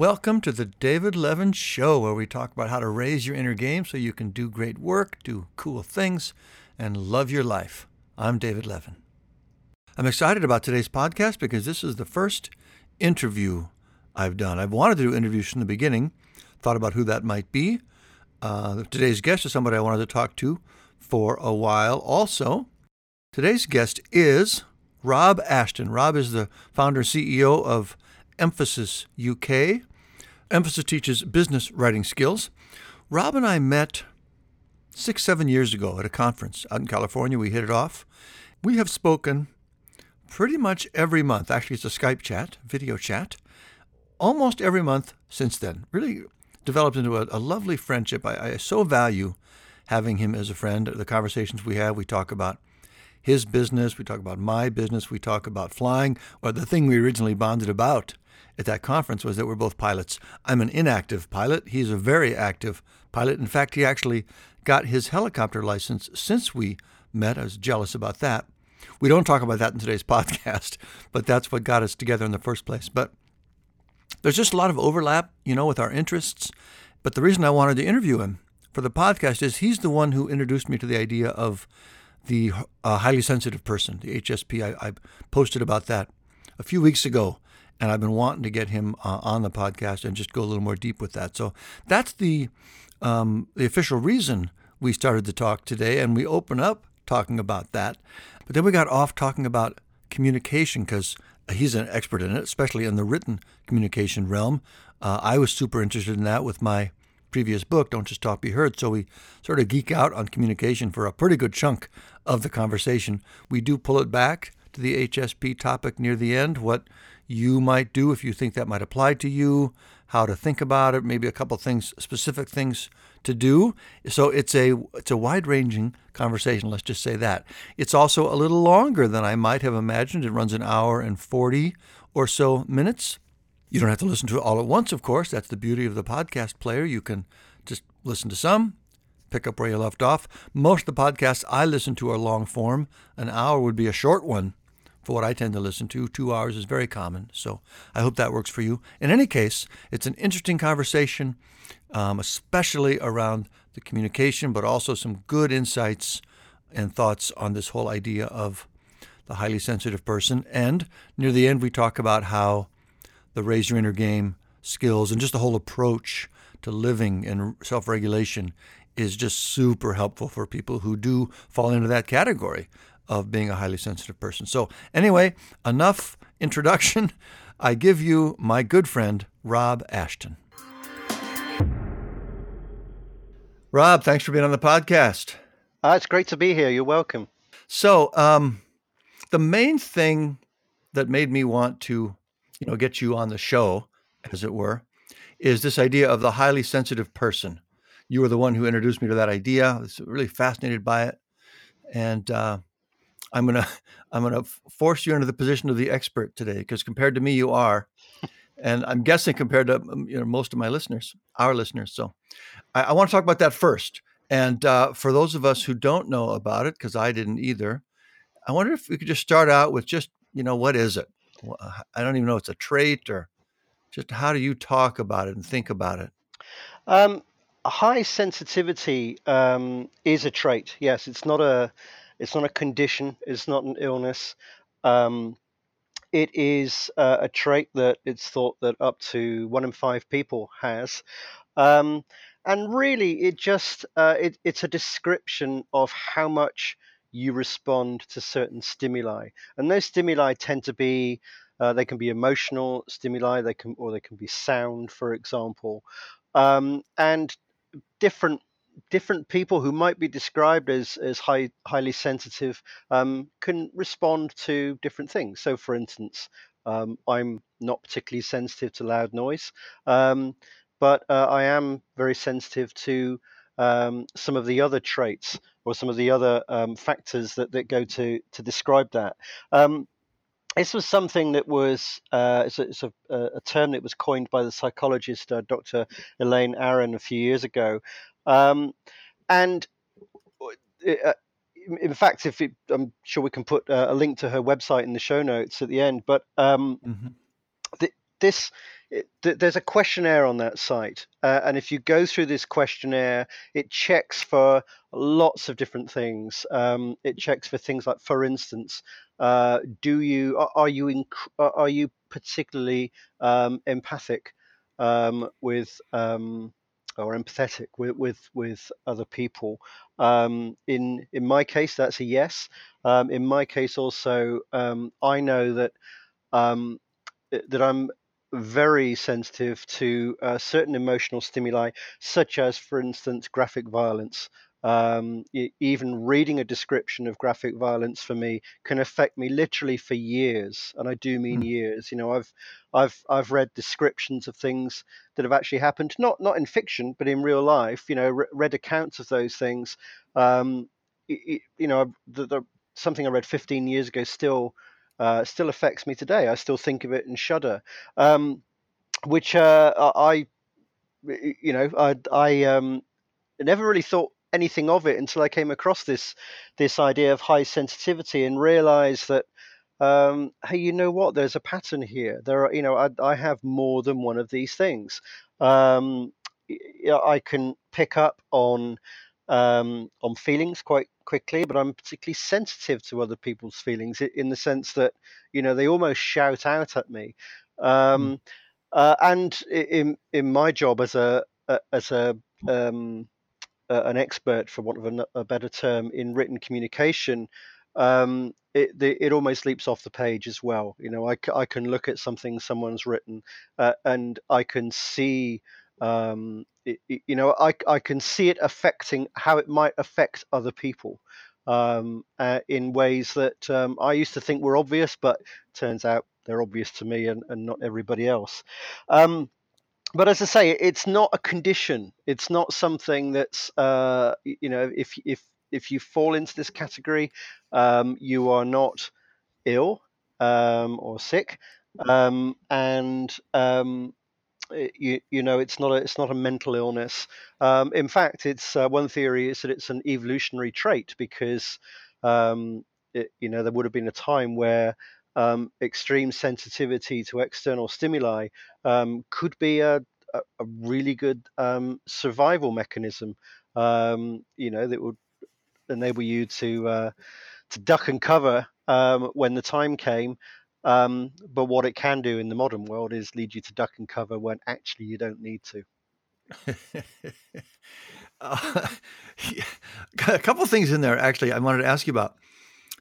Welcome to the David Levin Show, where we talk about how to raise your inner game so you can do great work, do cool things, and love your life. I'm David Levin. I'm excited about today's podcast because this is the first interview I've done. I've wanted to do interviews from the beginning, thought about who that might be. Uh, today's guest is somebody I wanted to talk to for a while. Also, today's guest is Rob Ashton. Rob is the founder and CEO of Emphasis UK. Emphasis teaches business writing skills. Rob and I met six, seven years ago at a conference out in California. We hit it off. We have spoken pretty much every month. Actually, it's a Skype chat, video chat, almost every month since then. Really developed into a, a lovely friendship. I, I so value having him as a friend. The conversations we have, we talk about his business, we talk about my business, we talk about flying, or the thing we originally bonded about at that conference was that we're both pilots. I'm an inactive pilot. He's a very active pilot. In fact, he actually got his helicopter license since we met. I was jealous about that. We don't talk about that in today's podcast, but that's what got us together in the first place. But there's just a lot of overlap, you know, with our interests. But the reason I wanted to interview him for the podcast is he's the one who introduced me to the idea of the uh, highly sensitive person, the HSP. I, I, posted about that a few weeks ago, and I've been wanting to get him uh, on the podcast and just go a little more deep with that. So that's the um, the official reason we started to talk today, and we open up talking about that. But then we got off talking about communication because he's an expert in it, especially in the written communication realm. Uh, I was super interested in that with my previous book, Don't Just Talk Be Heard. So we sort of geek out on communication for a pretty good chunk of the conversation. We do pull it back to the HSP topic near the end, what you might do if you think that might apply to you, how to think about it, maybe a couple things, specific things to do. So it's a it's a wide-ranging conversation, let's just say that. It's also a little longer than I might have imagined. It runs an hour and 40 or so minutes. You don't have to listen to it all at once, of course. That's the beauty of the podcast player. You can just listen to some, pick up where you left off. Most of the podcasts I listen to are long form. An hour would be a short one for what I tend to listen to. Two hours is very common. So I hope that works for you. In any case, it's an interesting conversation, um, especially around the communication, but also some good insights and thoughts on this whole idea of the highly sensitive person. And near the end, we talk about how the raise your inner game skills and just the whole approach to living and self regulation is just super helpful for people who do fall into that category of being a highly sensitive person. So, anyway, enough introduction. I give you my good friend, Rob Ashton. Rob, thanks for being on the podcast. Uh, it's great to be here. You're welcome. So, um, the main thing that made me want to you know, get you on the show, as it were, is this idea of the highly sensitive person. You were the one who introduced me to that idea. I was really fascinated by it, and uh, I'm gonna I'm gonna force you into the position of the expert today because compared to me, you are, and I'm guessing compared to um, you know most of my listeners, our listeners. So, I, I want to talk about that first. And uh, for those of us who don't know about it, because I didn't either, I wonder if we could just start out with just you know what is it? I don't even know it's a trait or just how do you talk about it and think about it? Um, high sensitivity um, is a trait. Yes, it's not a it's not a condition. It's not an illness. Um, it is uh, a trait that it's thought that up to one in five people has. Um, and really, it just uh, it, it's a description of how much you respond to certain stimuli, and those stimuli tend to be uh, they can be emotional stimuli, they can or they can be sound, for example, um, and different different people who might be described as as high, highly sensitive um, can respond to different things. So, for instance, um, I'm not particularly sensitive to loud noise, um, but uh, I am very sensitive to um, some of the other traits or some of the other um, factors that, that go to to describe that. Um, this was something that was uh, it's, a, it's a, a, term that was coined by the psychologist uh, Dr. Elaine Aron a few years ago, um, and uh, in fact, if it, I'm sure we can put uh, a link to her website in the show notes at the end, but um, mm-hmm. th- this it, th- there's a questionnaire on that site, uh, and if you go through this questionnaire, it checks for lots of different things. Um, it checks for things like, for instance, uh, do you are, are you are you particularly um, empathic um, with um, or empathetic with with, with other people? Um, in in my case, that's a yes. Um, in my case, also, um, I know that um, that I'm very sensitive to uh, certain emotional stimuli, such as, for instance, graphic violence. Um, even reading a description of graphic violence for me can affect me literally for years, and I do mean Mm. years. You know, I've I've I've read descriptions of things that have actually happened, not not in fiction, but in real life. You know, re- read accounts of those things. Um, y- you know, the, the something I read 15 years ago still uh, still affects me today. I still think of it and shudder. Um, which uh, I, I- you know, I, I um, never really thought anything of it until I came across this this idea of high sensitivity and realized that um, hey, you know what? There's a pattern here. There are, you know, I, I have more than one of these things. Um, I can pick up on um, on feelings quite quickly, but I'm particularly sensitive to other people's feelings in the sense that you know they almost shout out at me. Um, uh, and in in my job as a a- as a um, uh, an expert, for want of a better term, in written communication, um, it the, it almost leaps off the page as well. You know, I, I can look at something someone's written, uh, and I can see, um, it- you know, I I can see it affecting how it might affect other people. Um, uh, in ways that um, I used to think were obvious, but turns out they're obvious to me and, and not everybody else. Um, but as I say, it's not a condition. It's not something that's uh, you know if if if you fall into this category, um, you are not ill um, or sick, um, and um, it- you you know it's not a it's not a mental illness. Um, in fact, it's uh, one theory is that it's an evolutionary trait because um, it, you know there would have been a time where um, extreme sensitivity to external stimuli um, could be a a, really good um, survival mechanism. Um, you know that would enable you to uh, to duck and cover um, when the time came. Um, but what it can do in the modern world is lead you to duck and cover when actually you don't need to. Uh, a couple things in there actually I wanted to ask you about.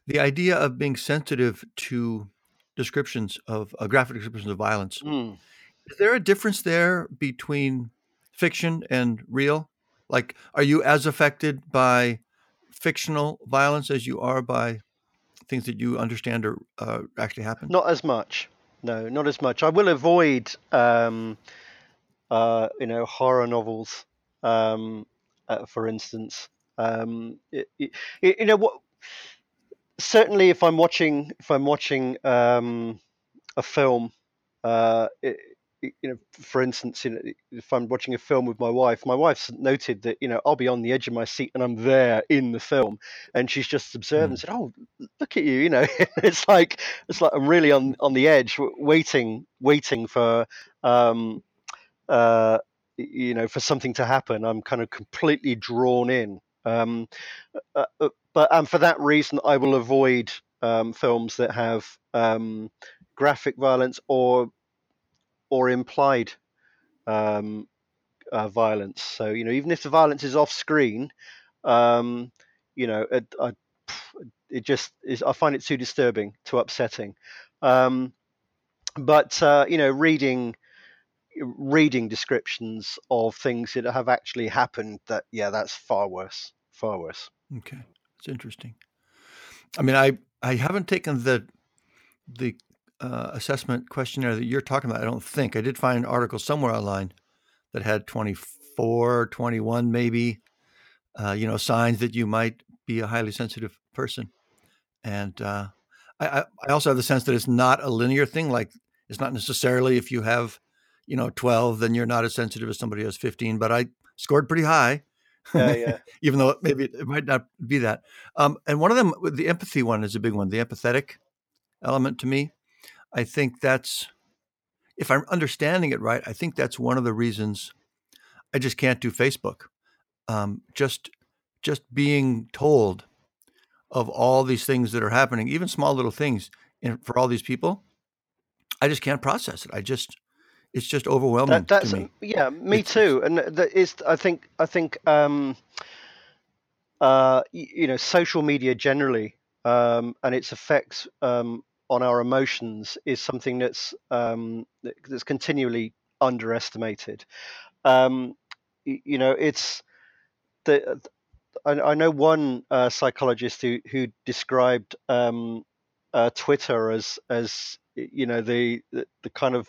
The idea of being sensitive to descriptions of uh, graphic descriptions of violence. Mm. Is there a difference there between fiction and real? Like, are you as affected by fictional violence as you are by things that you understand or uh, actually happen? Not as much. No, not as much. I will avoid, um, uh, you know, horror novels, um, uh, for instance. Um, it, it, you know what? Certainly, if I'm watching, if I'm watching um, a film, uh, it, you know, for instance, you know, if I'm watching a film with my wife, my wife's noted that you know I'll be on the edge of my seat and I'm there in the film, and she's just observed Mm. and said, "Oh, look at you," you know. it's like it's like I'm really on on the edge, waiting, waiting for. Um, uh, you know, for something to happen, I'm kind of completely drawn in. Um, uh, uh, but and for that reason, I will avoid um, films that have um, graphic violence or or implied um, uh, violence. So you know, even if the violence is off screen, um, you know, it, I, it just is. I find it too disturbing, too upsetting. Um, but uh, you know, reading reading descriptions of things that have actually happened, that yeah, that's far worse. Far worse. Okay, it's interesting. I mean, I I haven't taken the the uh, assessment questionnaire that you're talking about. I don't think I did find an article somewhere online that had 24, 21 maybe, uh, you know, signs that you might be a highly sensitive person. And uh, I, I I also have the sense that it's not a linear thing. Like it's not necessarily if you have, you know, 12, then you're not as sensitive as somebody who has 15. But I scored pretty high. Yeah, yeah. even though maybe it might not be that. Um, and one of them, the empathy one, is a big one. The empathetic element to me, I think that's if I'm understanding it right, I think that's one of the reasons I just can't do Facebook. Um, just just being told of all these things that are happening, even small little things, in, for all these people, I just can't process it. I just it's just overwhelming That, that's to me. yeah, me It's, too. And that is, I think, I think, um, uh, you know, social media generally um, and its effects um, on our emotions is something that's um, that's continually underestimated. Um, you know, it's the I, I know one uh, psychologist who who described um, uh, Twitter as as you know the the, the kind of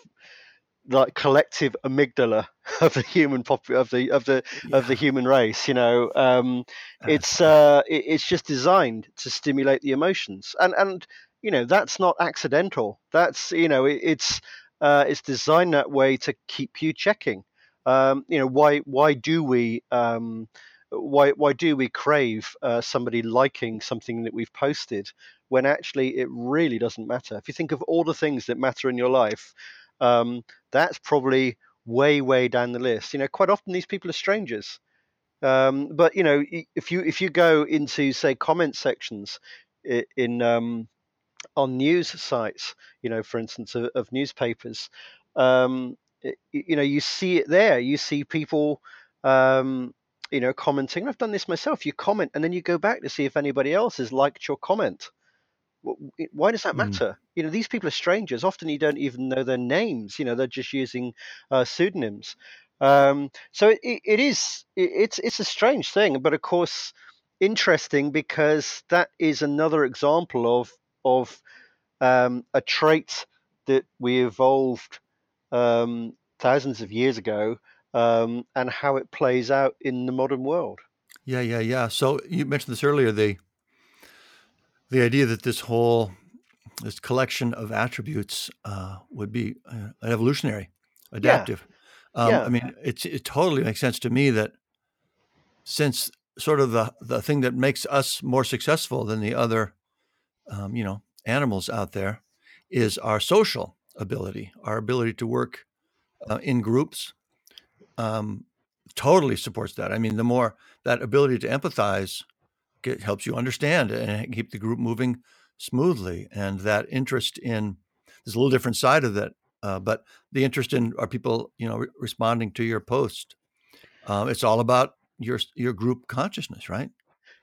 like collective amygdala of the human pop of the of the of the human race you know um uh, it's uh it, it's just designed to stimulate the emotions. And and you know that's not accidental. That's you know it, it's uh it's designed that way to keep you checking. Um you know why why do we um why why do we crave uh, somebody liking something that we've posted when actually it really doesn't matter? If you think of all the things that matter in your life um that's probably way way down the list. You know quite often these people are strangers. Um, but you know if you if you go into say comment sections in um, on news sites you know for instance of, of newspapers um, y- you know you see it there. You see people um, you know commenting. I've done this myself. You comment and then you go back to see if anybody else has liked your comment why does that mm, matter? You know, these people are strangers. Often you don't even know their names. You know, they're just using uh, pseudonyms. Um, so it, it it is it, it's it's a strange thing, but of course interesting because that is another example of of um, a trait that we evolved um, thousands of years ago um, and how it plays out in the modern world. yeah, yeah, yeah. So you mentioned this earlier. The the idea that this whole this collection of attributes uh, would be uh, evolutionary, Yeah, adaptive. Um, I mean, it's it totally makes sense to me that since sort of the the thing that makes us more successful than the other, um, you know, animals out there, is our social ability, our ability to work uh, in groups. Um, totally supports that. I mean, the more that ability to empathize get, helps you understand and keep the group moving smoothly, and that interest in there's a little different side of that, uh, but the interest in are people, you know, re- responding to your post. Um, it's all about your your group consciousness, right?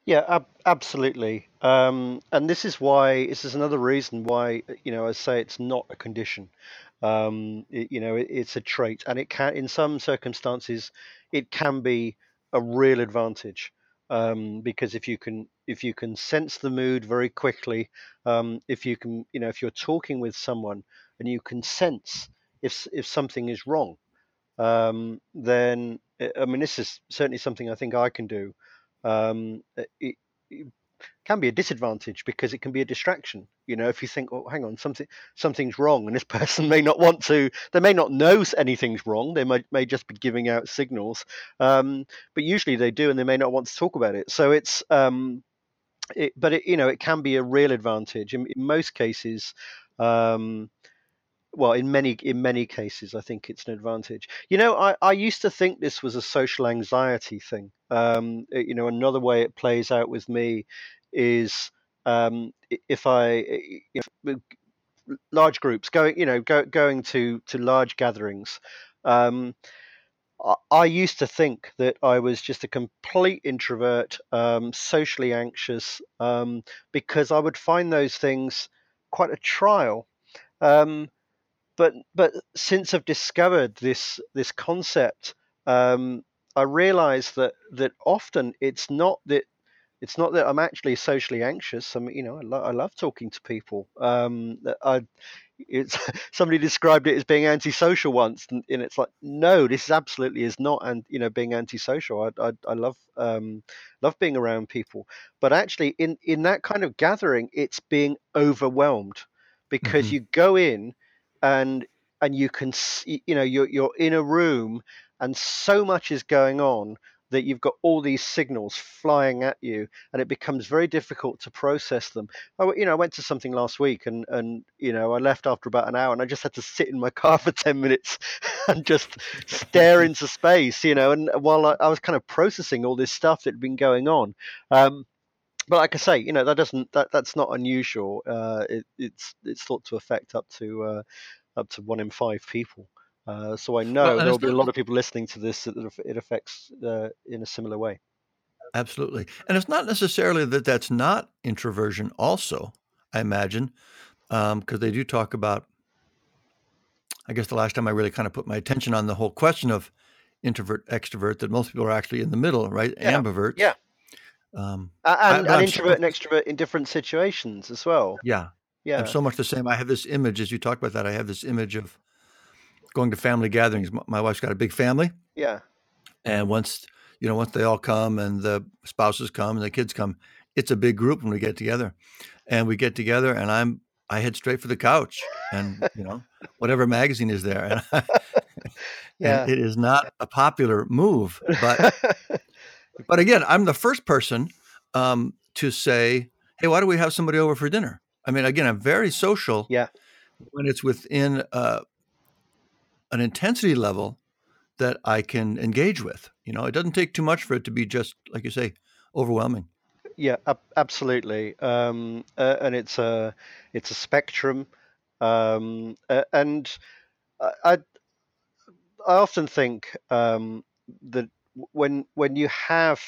Yeah, ab- absolutely. Um, and this is why, this is another reason why, uh, you know, I say it's not a condition. Um, it, you know, it, it's a trait, and it can, in some circumstances, it can be a real advantage. Um, because if you can, if you can sense the mood very quickly, um, if you can, you know, if you're talking with someone and you can sense if if something is wrong, um, then uh, I mean, this is certainly something I think I can do. Um, uh, it, it can be a disadvantage because it can be a distraction. You know, if you think, oh, hang on, something something's wrong, and this person may not want to, they may not know anything's wrong. They might may just be giving out signals, um, but usually they do, and they may not want to talk about it. So it's um, it, but it, you know, it can be a real advantage in, in most cases. Um, well in many in many cases i think it's an advantage you know i i used to think this was a social anxiety thing um uh, you know another way it plays out with me is um if i if with large groups going you know go, going to to large gatherings um I I used to think that I was just a complete introvert, um, socially anxious, um, because I would find those things quite a trial. Um, but but since I've discovered this this concept, um, I realize that that often it's not that it's not that I'm actually socially anxious. I mean, you know, I, lo- I love talking to people. Um, I it's somebody described it as being antisocial once, and, and it's like, no, this absolutely is not, and you know, being antisocial. I I, I love um, love being around people, but actually, in in that kind of gathering, it's being overwhelmed because hmm you go in and and you can see, you know you're you're in a room and so much is going on that you've got all these signals flying at you and it becomes very difficult to process them. I, you know i went to something last week and and you know i left after about an hour and i just had to sit in my car for 10 minutes and just stare into space you know and while I, I, was kind of processing all this stuff that had been going on um, but like I say, you know that doesn't that that's not unusual. Uh, it, it's it's thought to affect up to uh, up to one in five people. Uh, so I know well, there will be a lot of people listening to this that it affects uh, in a similar way. Absolutely, and it's not necessarily that that's not introversion. Also, I imagine because um, they do talk about. I guess the last time I really kind of put my attention on the whole question of introvert extrovert that most people are actually in the middle, right? Yeah. Ambiverts. Yeah. Um, and, and introvert and extrovert in different situations as well. Yeah. Yeah. I'm so much the same. I have this image, as you talked about that, I have this image of going to family gatherings. My wife's got a big family. Yeah. And once, you know, once they all come and the spouses come and the kids come, it's a big group when we get together. And we get together and I'm, I head straight for the couch and, you know, whatever magazine is there. And, I, yeah. and it is not a popular move, but but again, I'm the first person um, to say, "Hey, why do we have somebody over for dinner?" I mean, again, I'm very social. Yeah. When it's within uh, an intensity level that I can engage with, you know, it doesn't take too much for it to be just like you say, overwhelming. Yeah, ab- absolutely. Um, uh, and it's a it's a spectrum, um, uh, and I, I, I often think um, that when when you have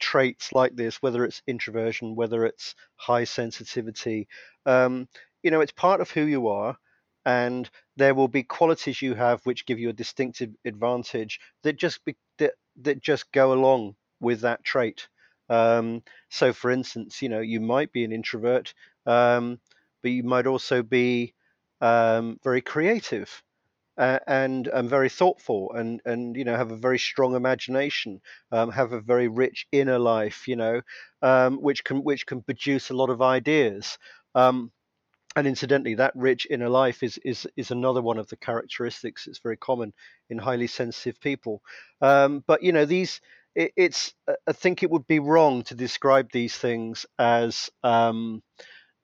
traits like this, whether it's introversion, whether it's high sensitivity, um, you know, it's part of who you are, and there will be qualities you have which give you a distinctive advantage that just be, that that just go along with that trait. Um, so, for instance, you know, you might be an introvert, um, but you might also be um, very creative uh, and and very thoughtful and and you know have a very strong imagination um, have a very rich inner life you know um, which can which can produce a lot of ideas. Um, and incidentally that rich inner life is is is another one of the characteristics that's very common in highly sensitive people. Um, but you know these it, it's i think it would be wrong to describe these things as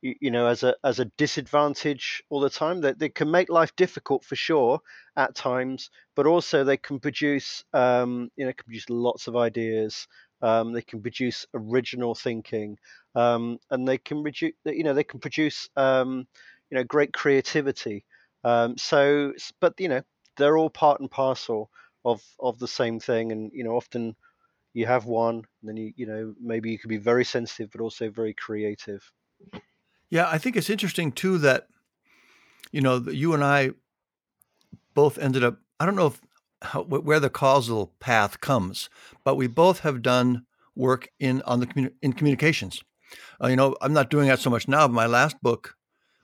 um, you know as a as a disadvantage all the time. That they, can make life difficult for sure at times but also they can produce um, you know can produce lots of ideas um, they can produce original thinking um, and they can reduce you know they can produce um, you know great creativity. Um, so but you know they're all part and parcel of of the same thing and you know often you have one then you you know maybe you can be very sensitive but also very creative yeah, I think it's interesting too that you know you and I both ended up. I don't know if how, where the causal path comes, but we both have done work in on the in communications. Uh, you know, I'm not doing that so much now. But my last book,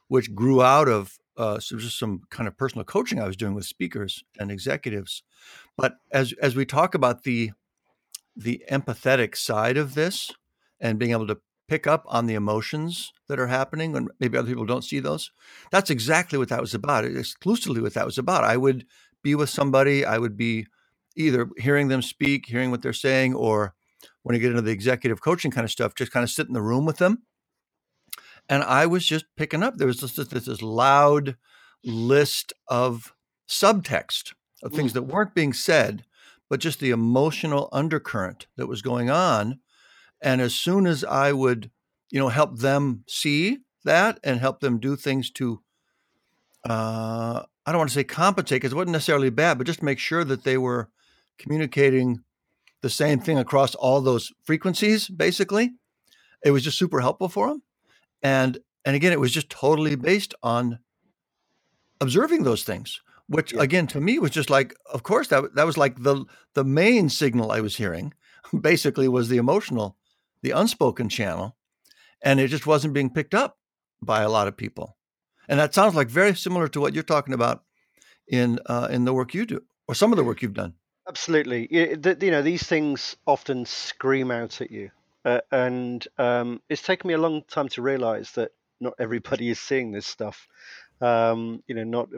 which grew out of uh, just some kind of personal coaching I was doing with speakers and executives, but as as we talk about the the empathetic side of this and being able to pick up on the emotions that are happening and maybe other people don't see those that's exactly what that was about exclusively what that was about. I would be with somebody i would be either hearing them speak hearing what they're saying or when you get into the executive coaching kind of stuff just kind of sit in the room with them. And i was just picking up there was just this, this loud list of subtext of things mm. that weren't being said but just the emotional undercurrent that was going on and as soon as I would, you know, help them see that and help them do things to, uh, I don't want to say compensate because it wasn't necessarily bad, but just make sure that they were communicating the same thing across all those frequencies, basically. It was just super helpful for them. And and again, it was just totally based on observing those things, which yeah. again to me was just like, of course, that that was like the the main signal I was hearing, basically was the emotional the unspoken channel, and it just wasn't being picked up by a lot of people. And that sounds like very similar to what you're talking about in uh, in the work you do, or some of the work you've done. Absolutely, you know these things often scream out at you, uh, and um, it's taken me a long time to realize that not everybody is seeing this stuff. Um, you know, not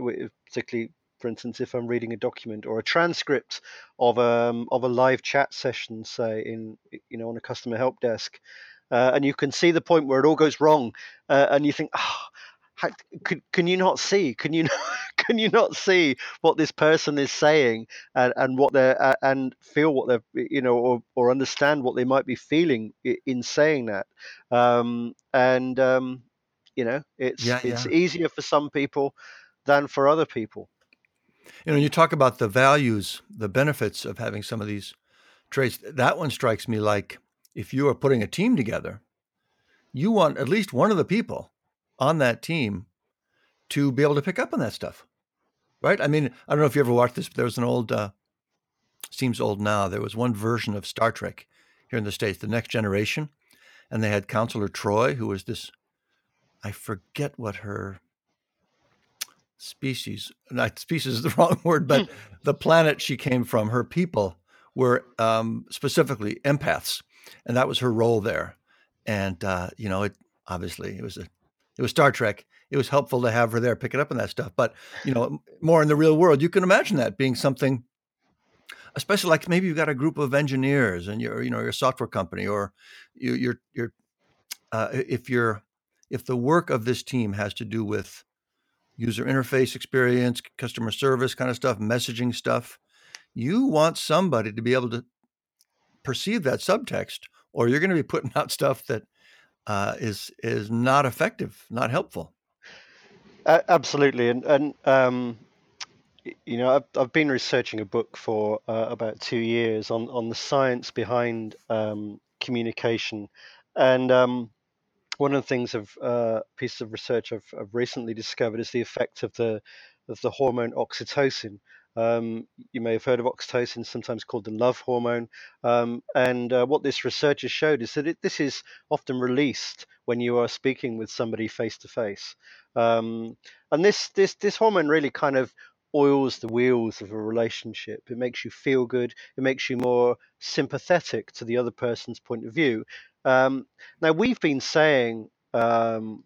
particularly for instance, if I'm reading a document or a transcript of a um, of a live chat session, say in you know on a customer help desk, uh, and you can see the point where it all goes wrong, uh, and you think, oh, how, can, can you not see? Can you not, can you not see what this person is saying and, and what they're uh, and feel what they're you know or, or understand what they might be feeling in saying that? Um, and um, you know, it's Yeah, it's yeah. easier for some people than for other people. You know, you talk about the values, the benefits of having some of these traits. That one strikes me like if you are putting a team together, you want at least one of the people on that team to be able to pick up on that stuff, right? I mean, I don't know if you ever watched this, but there was an old, uh, seems old now. There was one version of Star Trek here in the States, The Next Generation, and they had Counselor Troi, who was this, I forget what her species, not species is the wrong word, but the planet she came from, her people were um, specifically empaths, and that was her role there. And uh, you know, it obviously it was a it was Star Trek. It was helpful to have her there picking up on that stuff. But you know, more in the real world, you can imagine that being something, especially like maybe you've got a group of engineers and you're you know your software company or you, you're you're uh, if you're if the work of this team has to do with user interface experience, customer service kind of stuff, messaging stuff, you want somebody to be able to perceive that subtext, or you're going to be putting out stuff that uh, is is not effective, not helpful. Uh, absolutely, and and um, you know, I've, I've been researching a book for uh, about two years on on the science behind um, communication, and um, one of the things of uh, pieces of research I've, I've recently discovered is the effect of the of the hormone oxytocin. Um, you may have heard of oxytocin, sometimes called the love hormone. Um, and uh, what this research has showed is that it, this is often released when you are speaking with somebody face to face. And this this this hormone really kind of oils the wheels of a relationship. It makes you feel good. It makes you more sympathetic to the other person's point of view. Um, now we've been saying um,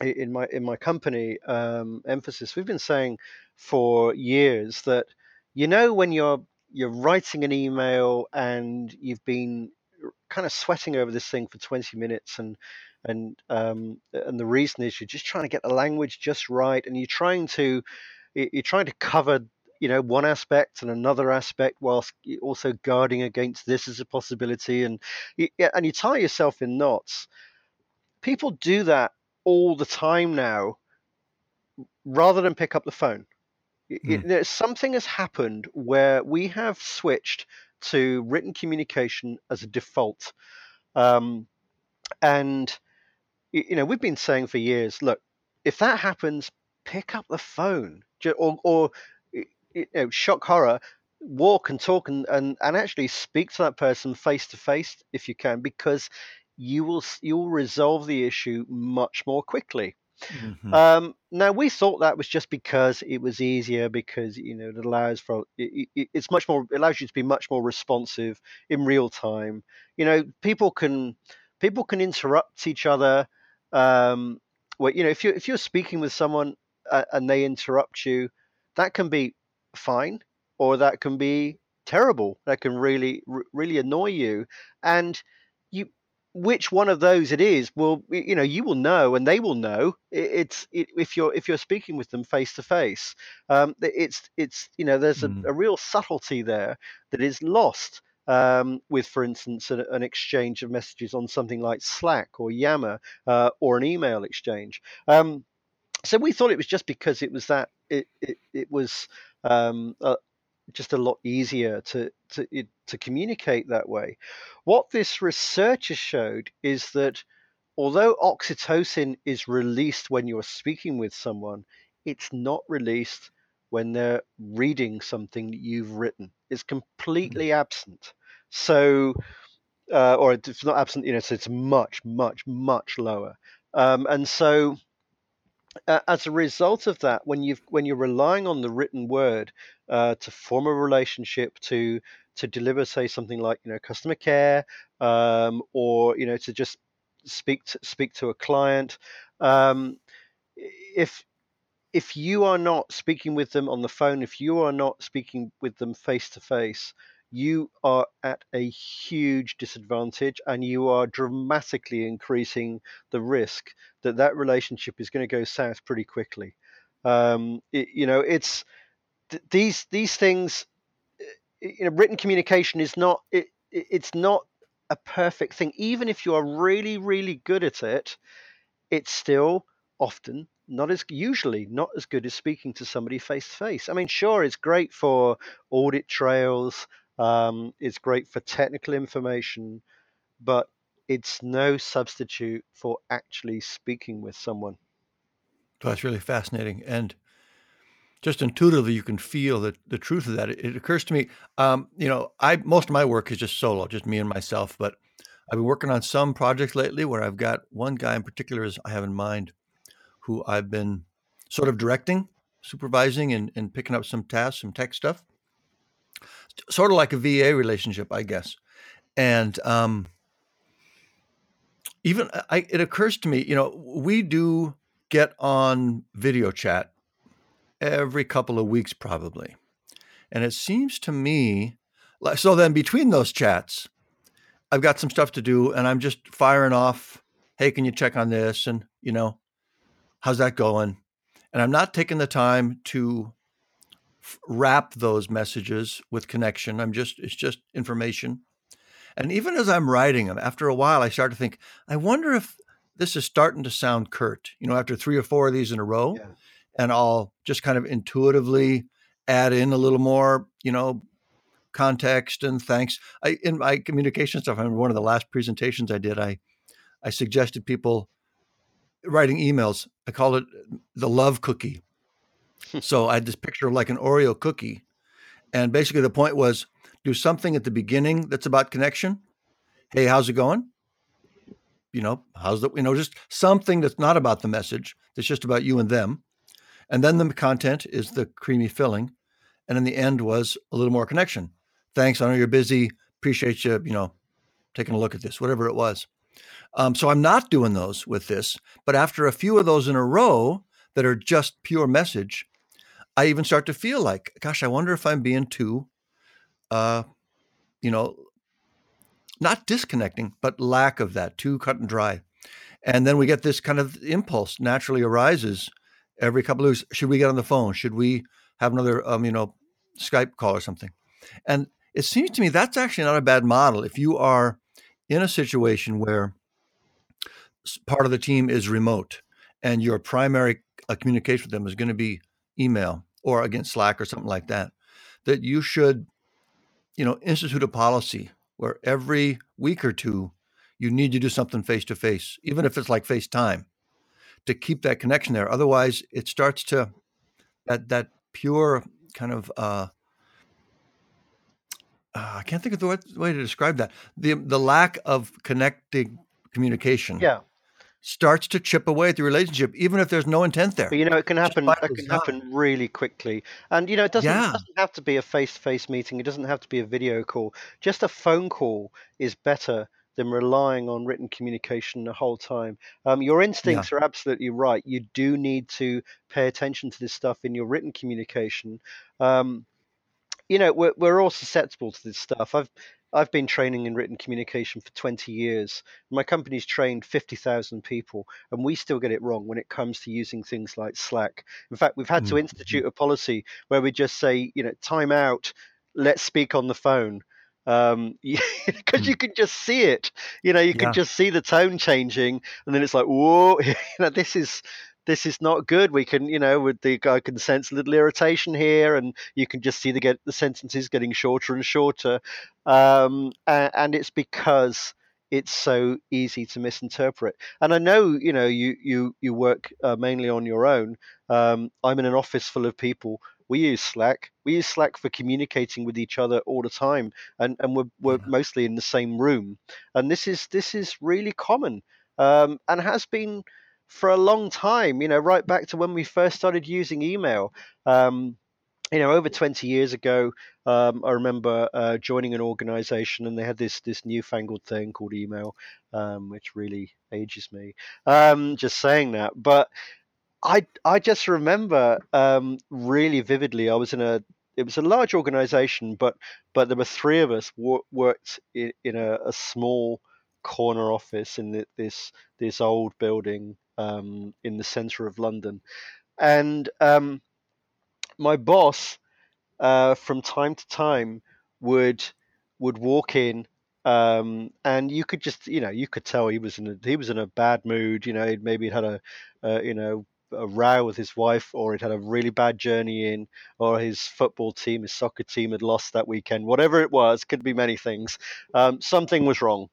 in my in my company um, emphasis, we've been saying for years that you know when you're you're writing an email and you've been kind of sweating over this thing for 20 minutes and and um, and the reason is you're just trying to get the language just right and you're trying to you're trying to cover you know one aspect and another aspect whilst also guarding against this as a possibility and you, and you tie yourself in knots. People do that all the time now rather than pick up the phone. Hmm. something has happened where we have switched to written communication as a default um, and you know we've been saying for years look if that happens pick up the phone. Or, or you know, shock horror walk and talk and, and, and actually speak to that person face to face if you can because you will you will resolve the issue much more quickly Mhm. um, now we thought that was just because it was easier because you know it allows for it, it, it's much more it allows you to be much more responsive in real time you know people can people can interrupt each other um, well, you know if you if you're speaking with someone uh, and they interrupt you that can be fine or that can be terrible that can really really annoy you and you which one of those it is will you know you will know and they will know it's it, if you're if you're speaking with them face to face um it's it's you know there's a, Mm. a real subtlety there that is lost um, with, for instance, an, an exchange of messages on something like Slack or Yammer uh, or an email exchange. Um, so we thought it was just because it was that it it, it was um, uh, just a lot easier to to to communicate that way. What this research has showed is that although oxytocin is released when you're speaking with someone, it's not released when they're reading something that you've written. It's completely absent. So, uh, or it's not absent, you know, so it's much, much, much lower. Um, and so, uh, as a result of that, when you've when you're relying on the written word uh, to form a relationship, to to deliver, say something like you know customer care, um, or you know to just speak to, speak to a client, um, if if you are not speaking with them on the phone, if you are not speaking with them face to face, you are at a huge disadvantage and you are dramatically increasing the risk that that relationship is going to go south pretty quickly. Um, it, you know, it's th- these these things. You know, written communication is not it, it's not a perfect thing. Even if you are really really good at it, it's still often not as usually not as good as speaking to somebody face to face. I mean, sure, it's great for audit trails, um, it's great for technical information, but it's no substitute for actually speaking with someone. So that's really fascinating. And just intuitively, you can feel the, the truth of that. It, it occurs to me, um, you know, I most of my work is just solo, just me and myself. But I've been working on some projects lately where I've got one guy in particular I have in mind who I've been sort of directing, supervising, and, and picking up some tasks, some tech stuff. Sort of like a VA relationship, I guess. And um, even I, it occurs to me, you know, we do get on video chat every couple of weeks, probably. And it seems to me so then between those chats, I've got some stuff to do and I'm just firing off, hey, can you check on this? And, you know, how's that going? And I'm not taking the time to wrap those messages with connection. I'm just, it's just information. And even as I'm writing them, after a while, I start to think, I wonder if this is starting to sound curt, you know, after three or four of these in a row. Yeah. And I'll just kind of intuitively add in a little more, you know, context and thanks. I in my communication stuff, I remember one of the last presentations I did, I I suggested people writing emails. I call it the love cookie. so I had this picture of like an Oreo cookie. And basically the point was do something at the beginning that's about connection. Hey, how's it going? You know, how's the, you know, just something that's not about the message, that's just about you and them. And then the content is the creamy filling. And in the end was a little more connection. Thanks. I know you're busy. Appreciate you, you know, taking a look at this, whatever it was. Um, so I'm not doing those with this. But after a few of those in a row that are just pure message, I even start to feel like, gosh, I wonder if I'm being too, uh, you know, not disconnecting, but lack of that, too cut and dry. And then we get this kind of impulse naturally arises every couple of weeks. Should we get on the phone? Should we have another, um, you know, Skype call or something? And it seems to me that's actually not a bad model. If you are in a situation where part of the team is remote and your primary uh, communication with them is going to be email or against Slack or something like that, that you should, you know, institute a policy where every week or two you need to do something face to face, even if it's like FaceTime, to keep that connection there. Otherwise, it starts to that that pure kind of uh, uh, I can't think of the way to describe that. The the lack of connecting communication. Yeah. Starts to chip away at the relationship, even if there's no intent there. But you know, it can happen. It can happen really quickly, and you know, it doesn't, yeah. it doesn't have to be a face-to-face meeting. It doesn't have to be a video call. Just a phone call is better than relying on written communication the whole time. Um, your instincts yeah. are absolutely right. You do need to pay attention to this stuff in your written communication. Um, you know we're we're all susceptible to this stuff. I've I've been training in written communication for 20 years. My company's trained 50,000 people, and we still get it wrong when it comes to using things like Slack. In fact, we've had mm-hmm. to institute a policy where we just say, you know, time out, let's speak on the phone. Um, because mm-hmm. you can just see it, you know, you can yeah. just see the tone changing, and then it's like, whoa, you know, this is this is not good. We can, you know, with the I can sense a little irritation here, and you can just see the get the sentences getting shorter and shorter, um, and, and it's because it's so easy to misinterpret. And I know, you know, you you you work uh, mainly on your own. Um, I'm in an office full of people. We use Slack. We use Slack for communicating with each other all the time, and and we're we're mostly in the same room. And this is this is really common, um, and has been for a long time, you know, right back to when we first started using email. Um, you know, over 20 years ago, um, I remember uh, joining an organization and they had this this newfangled thing called email, um, which really ages me. Um, just saying that, but I I just remember um, really vividly. I was in a it was a large organization, but but there were three of us wo- worked in, in a, a small corner office in the, this this old building um, in the center of London, and um, my boss uh, from time to time would would walk in um, and you could just you know you could tell he was in a he was in a bad mood you know he'd maybe had a you know a row with his wife or he'd had a really bad journey in or his football team his soccer team had lost that weekend whatever it was could be many things. Um, something was wrong.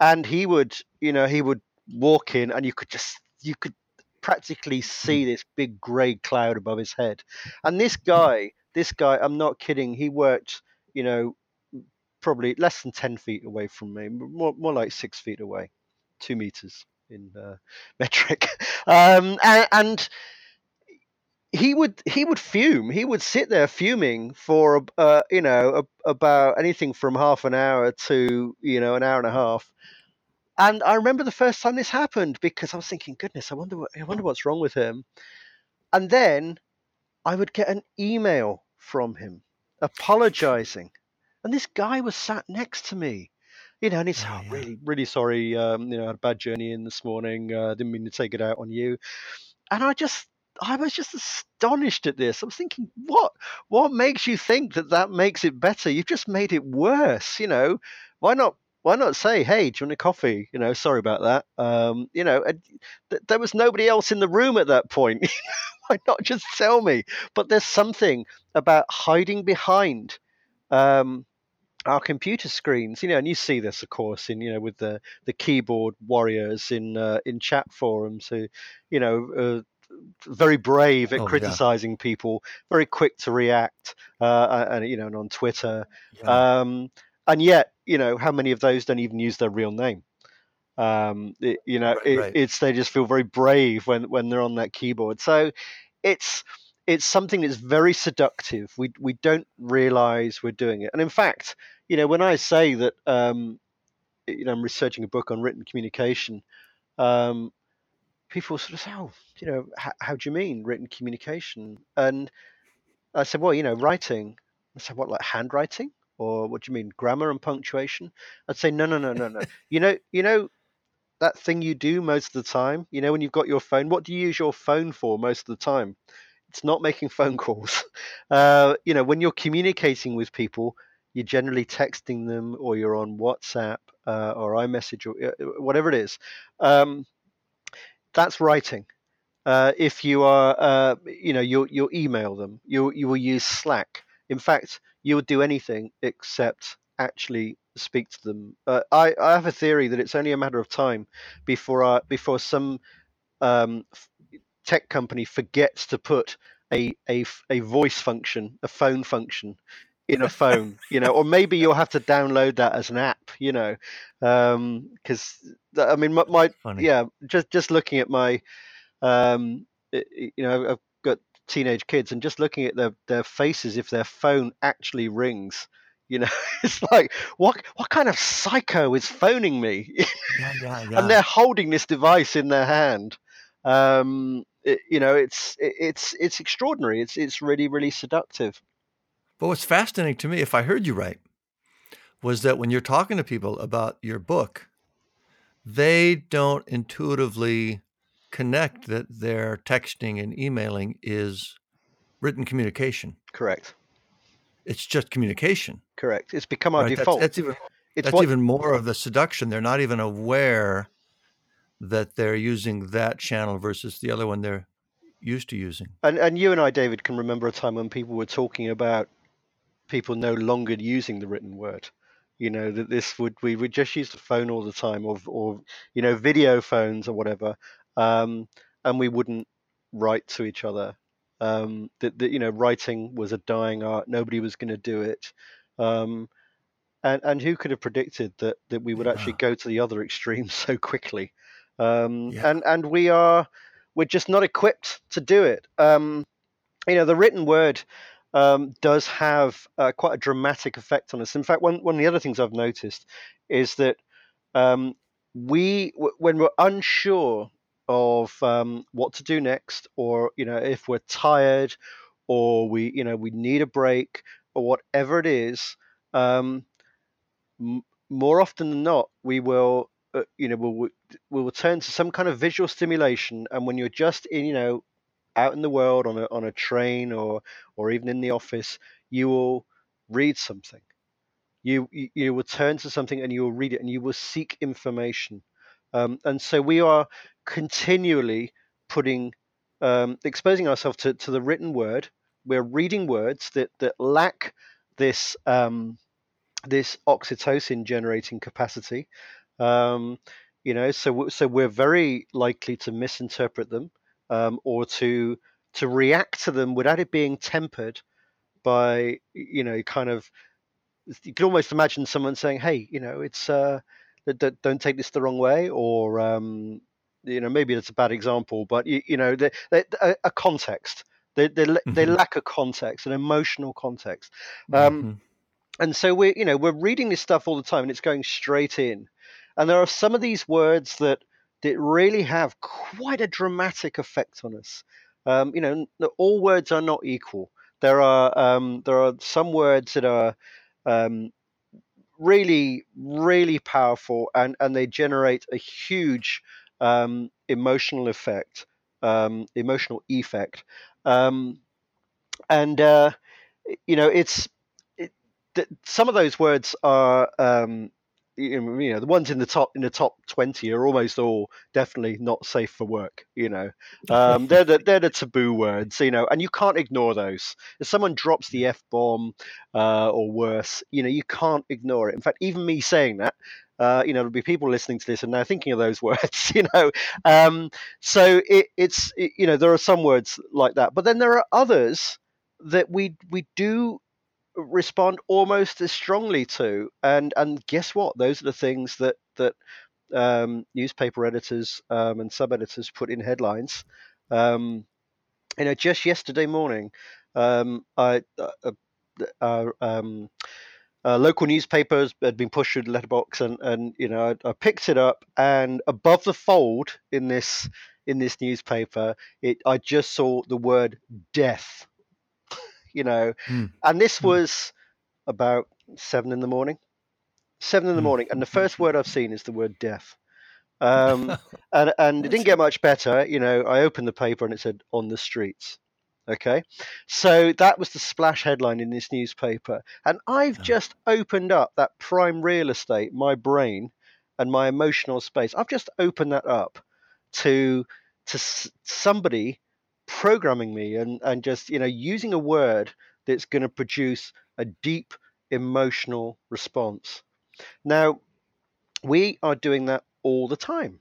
And he would you know he would walk in and you could just you could practically see this big grey cloud above his head and this guy this guy i'm not kidding he worked you know probably less than 10 feet away from me more, more like six feet away two meters in uh, metric um, and, and he would he would fume. He would sit there fuming for uh, you know about anything from half an hour to you know an hour and a half. And I remember the first time this happened because I was thinking, goodness, I wonder what I wonder what's wrong with him. And then I would get an email from him apologizing, and this guy was sat next to me. You know, and he's Oh, "Oh, yeah. really, really sorry. Um, you know, I had a bad journey in this morning. Uh, didn't mean to take it out on you." And I just, I was just astonished at this. I was thinking, what, what makes you think that that makes it better? You've just made it worse. You know, why not? Why not say, "Hey, do you want a coffee?" You know, sorry about that. Um, you know, and th- there was nobody else in the room at that point. why not just tell me? But there's something about hiding behind. Um, our computer screens, you know, and you see this, of course, in you know, with the the keyboard warriors in uh, in chat forums who, you know, uh, very brave at Oh, yeah. criticizing people, very quick to react, uh, and you know, and on Twitter, Yeah. um, and yet, you know, how many of those don't even use their real name? Um, it, you know, Right, it, right. it's they just feel very brave when when they're on that keyboard. So it's it's something that's very seductive. We we don't realize we're doing it, and in fact, you know, when I say that, um, you know, I'm researching a book on written communication. Um, people sort of say, "Oh, you know, how, how do you mean written communication?" And I said, "Well, you know, writing." I said, "What, like handwriting, or what do you mean, grammar and punctuation?" I'd say, "No, no, no, no, no. You know, you know that thing you do most of the time. You know, when you've got your phone, what do you use your phone for most of the time? It's not making phone calls. Uh, you know, when you're communicating with people, you're generally texting them, or you're on WhatsApp uh, or iMessage or uh, whatever it is. Um, that's writing." Uh, if you are, uh, you know, you'll you'll email them. You you will use Slack. In fact, you would do anything except actually speak to them. Uh, I I have a theory that it's only a matter of time before I, before some um, tech company forgets to put a, a, a voice function, a phone function in a phone, you know, or maybe you'll have to download that as an app, you know, because I mean, my, my yeah, just just looking at my um, it- you know, I've teenage kids, and just looking at their their faces, if their phone actually rings, you know, it's like, what what kind of psycho is phoning me? Yeah, yeah, and they're holding this device in their hand. Um, it, you know, it's it, it's it's extraordinary. It's it's really really seductive. But what's fascinating to me, if I heard you right, was that when you're talking to people about your book, they don't intuitively connect that their texting and emailing is written communication. Correct. It's just communication. Correct. It's become our Right? That's, default. that's even it's that's what even more of the seduction. They're not even aware that they're using that channel versus the other one they're used to using. and and you and I, David, can remember a time when people were talking about people no longer using the written word. You know that this would we would just use the phone all the time, or or you know video phones or whatever, um, and we wouldn't write to each other. Um, that, that you know writing was a dying art. Nobody was going to do it. Um, and and who could have predicted that that we would actually go to the other extreme so quickly? Um, Yeah. and and we are we're just not equipped to do it. Um, you know, the written word um, does have uh, quite a dramatic effect on us. In fact, one one of the other things I've noticed is that um, we w- when we're unsure of um, what to do next, or you know, if we're tired, or we you know we need a break, or whatever it is, um, m- more often than not, we will uh, you know we'll, we will turn to some kind of visual stimulation, and when you're just in you know out in the world on a on a train or or even in the office, you will read something. You you, you will turn to something and you will read it and you will seek information. Um, and so we are continually putting um, exposing ourselves to, to the written word. We're reading words that that lack this um, this oxytocin generating capacity. Um, you know, so so we're very likely to misinterpret them um, or to to react to them without it being tempered by you know kind of you can almost imagine someone saying, "Hey, you know, it's uh, don't take this the wrong way," or um, you know, maybe that's a bad example, but you, you know, they, a, context. They they, mm-hmm. they lack a context, an emotional context. Um, mm-hmm. And so we're you know we're reading this stuff all the time, and it's going straight in. And there are some of these words that that really have quite a dramatic effect on us. Um, you know, all words are not equal. There are um, there are some words that are um, really really powerful and and they generate a huge um, emotional effect, um, emotional effect, um, and uh, you know it's it, some of those words are um, you know the ones in the top in the top 20 are almost all definitely not safe for work you know. Um, they're the they're the taboo words you know and you can't ignore those. If someone drops the f-bomb uh, or worse you know you can't ignore it. In fact even me saying that uh, you know, there'll be people listening to this and now thinking of those words, you know. Um, so it, it's, it, you know, there are some words like that, but then there are others that we we do respond almost as strongly to. And and guess what? Those are the things that that um, newspaper editors um, and sub editors put in headlines. Um, you know, just yesterday morning, um, I. Uh, uh, um, uh, local newspapers had been pushed through the letterbox, and, and you know I, I, picked it up, and above the fold in this in this newspaper, it I just saw the word death you know. Mm. And this mm. was about seven in the morning. Seven in the mm. morning, and the first word I've seen is the word death. Um, and and it didn't get much better. You know, I opened the paper and it said on the streets. Okay, so that was the splash headline in this newspaper, and I've oh. just opened up that prime real estate, my brain, and my emotional space. I've just opened that up to to somebody programming me and, and just you know using a word that's going to produce a deep emotional response. Now we are doing that all the time.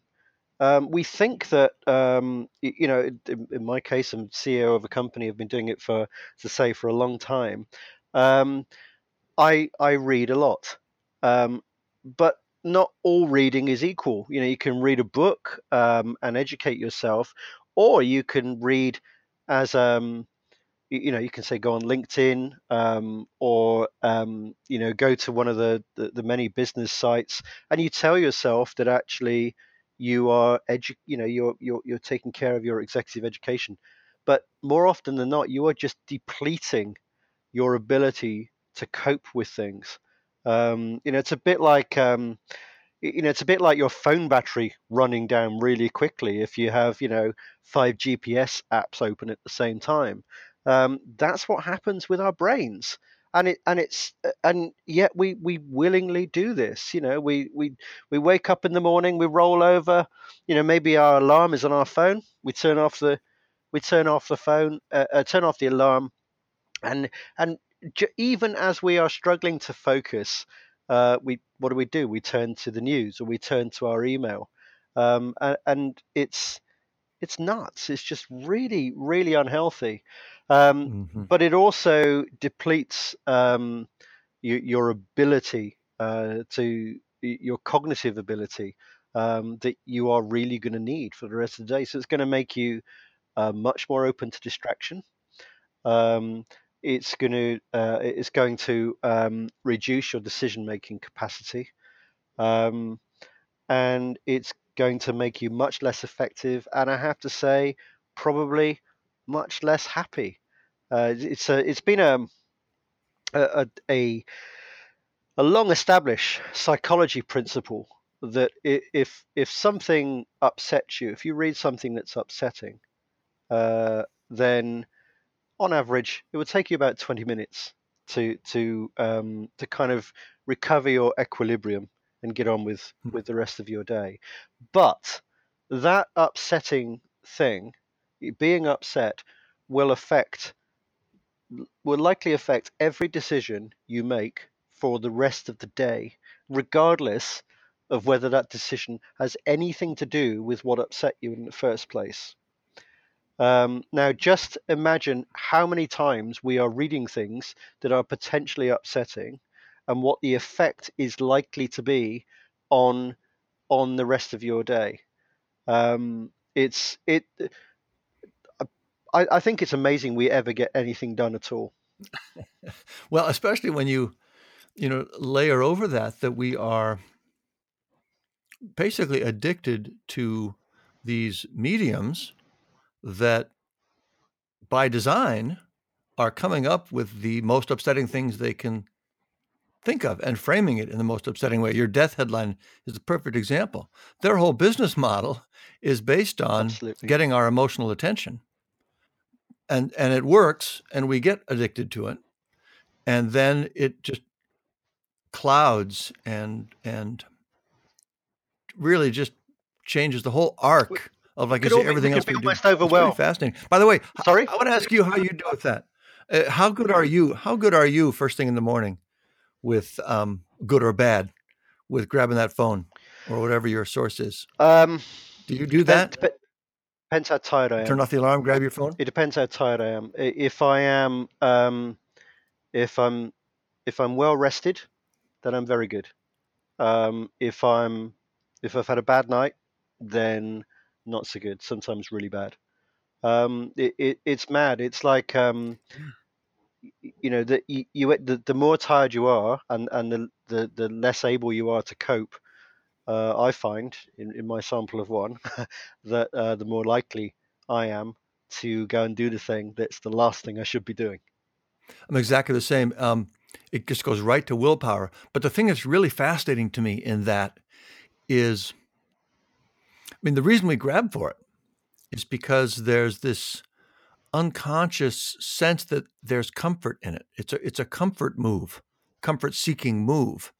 Um, we think that um, you know in, in, my case i'm ceo of a company i've been doing it for to say for a long time. Um, i i read a lot. Um, but not all reading is equal. You know you can read a book um, and educate yourself or you can read as um, you, know you can say go on linkedin um, or um, you know go to one of the, the, the many business sites and you tell yourself that actually you are edu- you know you're, you're you're taking care of your executive education. But more often than not you are just depleting your ability to cope with things. Um, you know it's a bit like um, you know it's a bit like your phone battery running down really quickly if you have you know five gps apps open at the same time. Um, that's what happens with our brains. And it and it's uh, and yet we we willingly do this you know we we we wake up in the morning we roll over you know maybe our alarm is on our phone we turn off the we turn off the phone uh, uh, turn off the alarm. And and even as we are struggling to focus uh, we what do we do? We turn to the news or we turn to our email, um, and, and, it's it's nuts. It's just really really unhealthy, um, mm-hmm. but it also depletes um, you, your ability uh, to your cognitive ability um, that you are really going to need for the rest of the day. So it's going to make you uh, much more open to distraction. Um, it's going to uh, it's going to um, reduce your decision making capacity, um, and it's going to make you much less effective, and I have to say, probably much less happy. Uh, it's a, it's been a a, a, a long established psychology principle that if if something upsets you, if you read something that's upsetting, uh, then on average it would take you about 20 minutes to to um, to kind of recover your equilibrium and get on with Hmm. with the rest of your day. But that upsetting thing, being upset, will affect will likely affect every decision you make for the rest of the day, regardless of whether that decision has anything to do with what upset you in the first place. Um, now, just imagine how many times we are reading things that are potentially upsetting, and what the effect is likely to be on on the rest of your day. Um, it's it. I, I think it's amazing we ever get anything done at all. Well, especially when you, you know, layer over that that we are basically addicted to these mediums that by design are coming up with the most upsetting things they can think of and framing it in the most upsetting way. Your death headline is a perfect example. Their whole business model is based on Absolutely. getting our emotional attention. And and it works and we get addicted to it. And then it just clouds and and really just changes the whole arc of like could say everything could else be we do. almost It's pretty fascinating. By the way, Sorry? I want to ask you how you do with that. Uh, how good are you? How good are you first thing in the morning with um, good or bad with grabbing that phone or whatever your source is? Um, Do you do that? depends, depends how tired I am. Turn off the alarm, grab your phone. It depends how tired I am. If I am, um, if I'm, if I'm well rested, then I'm very good. Um, if I'm, if I've had a bad night, then not so good. Sometimes really bad. Um, it, it it's mad. It's like um, you know that you, you the, the more tired you are, and and the, the the less able you are to cope. Uh, I find in, in my sample of one that uh, the more likely I am to go and do the thing that's the last thing I should be doing. I'm exactly the same. Um, it just goes right to willpower. But the thing that's really fascinating to me in that is, mean, the reason we grab for it is because there's this unconscious sense that there's comfort in it. It's a it's a comfort move, comfort seeking move,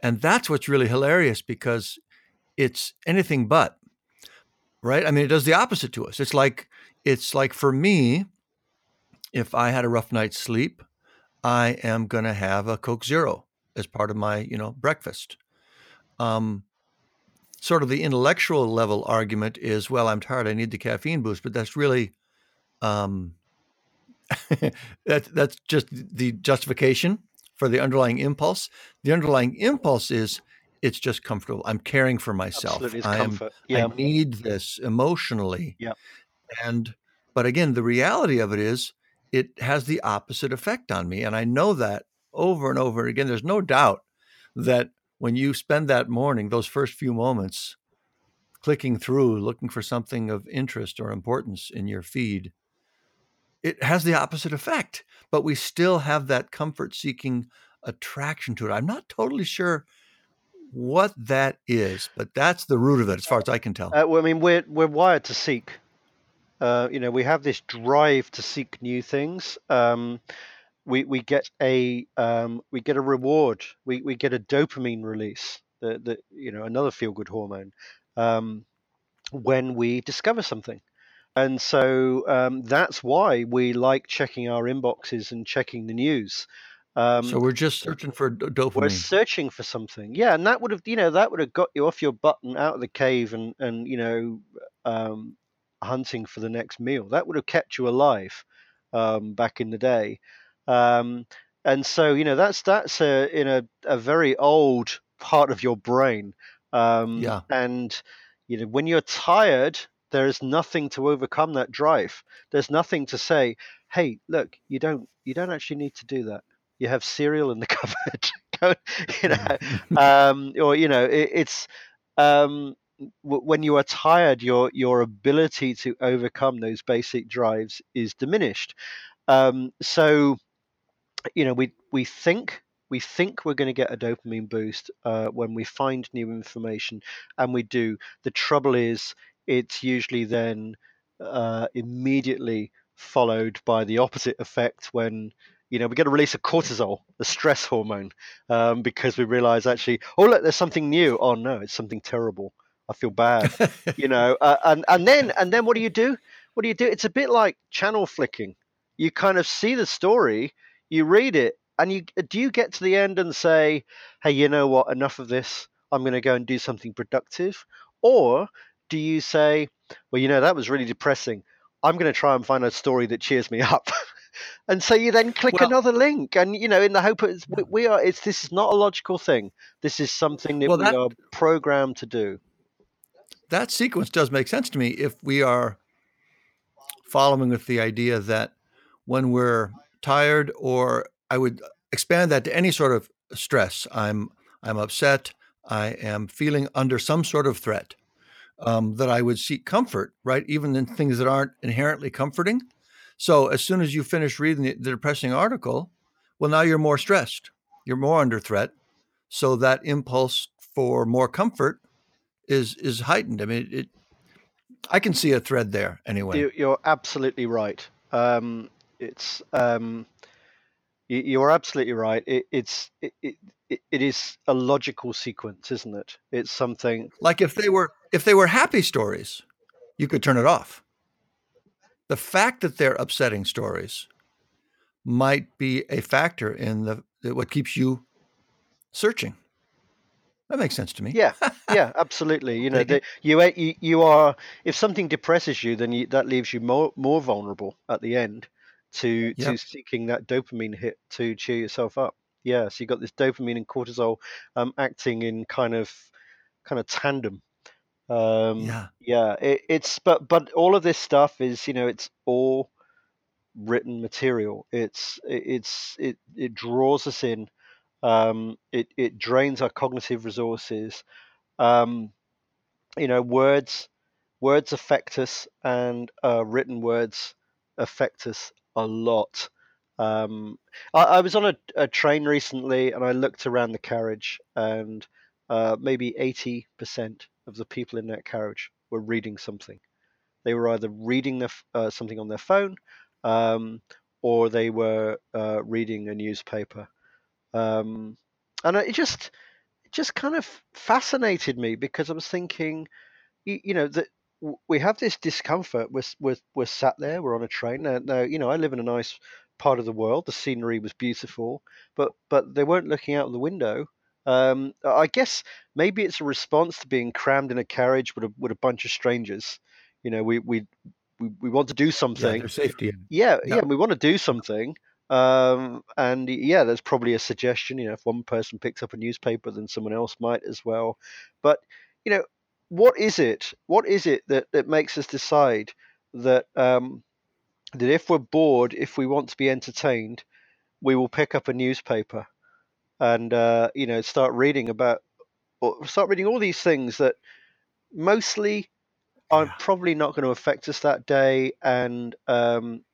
and that's what's really hilarious because it's anything but right. I mean, it does the opposite to us. It's like it's like for me, if I had a rough night's sleep, I am going to have a Coke Zero as part of my, you know, breakfast. Um, sort of the intellectual level argument is, well, I'm tired, I need the caffeine boost, but that's really, um, that, that's just the justification for the underlying impulse. The underlying impulse is it's just comfortable. I'm caring for myself. Absolutely, I am comfort. Yeah, I need this emotionally. Yeah. And but again, the reality of it is it has the opposite effect on me. And I know that over and over again. There's no doubt that when you spend that morning, those first few moments clicking through, looking for something of interest or importance in your feed, it has the opposite effect. But we still have that comfort seeking attraction to it. I'm not totally sure what that is, but that's the root of it, as far as I can tell. Uh, well, I mean, we're we're wired to seek. Uh, you know, we have this drive to seek new things. Um, we we get a um, we get a reward. We we get a dopamine release. The the you know another feel good hormone um, when we discover something. And so um, that's why we like checking our inboxes and checking the news. Um, so we're just searching for dopamine. we're searching for something yeah and that would have you know that would have got you off your butt and out of the cave and and you know um, hunting for the next meal that would have kept you alive um, back in the day um, and so you know that's that's a in a, a very old part of your brain um, Yeah. and you know when you're tired there is nothing to overcome that drive there's nothing to say hey look you don't you don't actually need to do that you have cereal in the cupboard you know um, or you know it, it's um, w- when you are tired, your your ability to overcome those basic drives is diminished. Um, so, you know, we we think we think we're going to get a dopamine boost uh, when we find new information, and we do. The trouble is, it's usually then uh, immediately followed by the opposite effect when you know we get a release of cortisol, the stress hormone, um, because we realize actually, oh look, there's something new. Oh no, it's something terrible. I feel bad, you know. Uh, and and then and then what do you do? What do you do? It's a bit like channel flicking. You kind of see the story, you read it, and you uh, do you get to the end and say, hey, you know what? Enough of this. I'm going to go and do something productive, or do you say, well, you know, that was really depressing. I'm going to try and find a story that cheers me up. and so you then click well, another link and you know in the hope it's, we, we, are it's this is not a logical thing this is something that well, that, we are programmed to do that sequence does make sense to me if we are following with the idea that when we're tired or I would expand that to any sort of stress. I'm I'm upset. I am feeling under some sort of threat. Um, that I would seek comfort, right? Even in things that aren't inherently comforting. So as soon as you finish reading the, the depressing article, well, now you're more stressed. You're more under threat. So that impulse for more comfort is is heightened. I mean, it. I can see a thread there anyway. You're absolutely right. Um, it's um, you're absolutely right. It, it's it, it it is a logical sequence, isn't it? It's something like if they were if they were happy stories, you could turn it off. The fact that they're upsetting stories might be a factor in the what keeps you searching. That makes sense to me. Yeah, yeah, absolutely. You know, the, you, you you are if something depresses you, then you, that leaves you more more vulnerable at the end to yep. to seeking that dopamine hit to cheer yourself up. Yeah, so you got this dopamine and cortisol um, acting in kind of kind of tandem. Um, yeah, yeah. It, it's but but all of this stuff is you know it's all written material. It's it, it's it it draws us in. Um, it it drains our cognitive resources. Um, you know, words words affect us, and uh, written words affect us a lot. Um, I, I, was on a, a, train recently and I looked around the carriage, and uh, maybe 80% of the people in that carriage were reading something. They were either reading uh, something on their phone um, or they were uh, reading a newspaper. Um, and it just, it just kind of fascinated me because I was thinking, you, you know, that we have this discomfort. We're, we're, we're sat there, we're on a train. Now, now, you know, I live in a nice part of the world. The scenery was beautiful, but but they weren't looking out of the window. Um, I guess maybe it's a response to being crammed in a carriage with a with a bunch of strangers. You know, we we we, we want to do something. Yeah, safety. Yeah, yeah, yeah, we want to do something. Um, and yeah, there's probably a suggestion. You know, if one person picks up a newspaper, then someone else might as well. But you know, what is it? What is it that, that makes us decide that um, that if we're bored, if we want to be entertained, we will pick up a newspaper and uh, you know start reading about or start reading all these things that mostly are probably not going to affect us that day and um,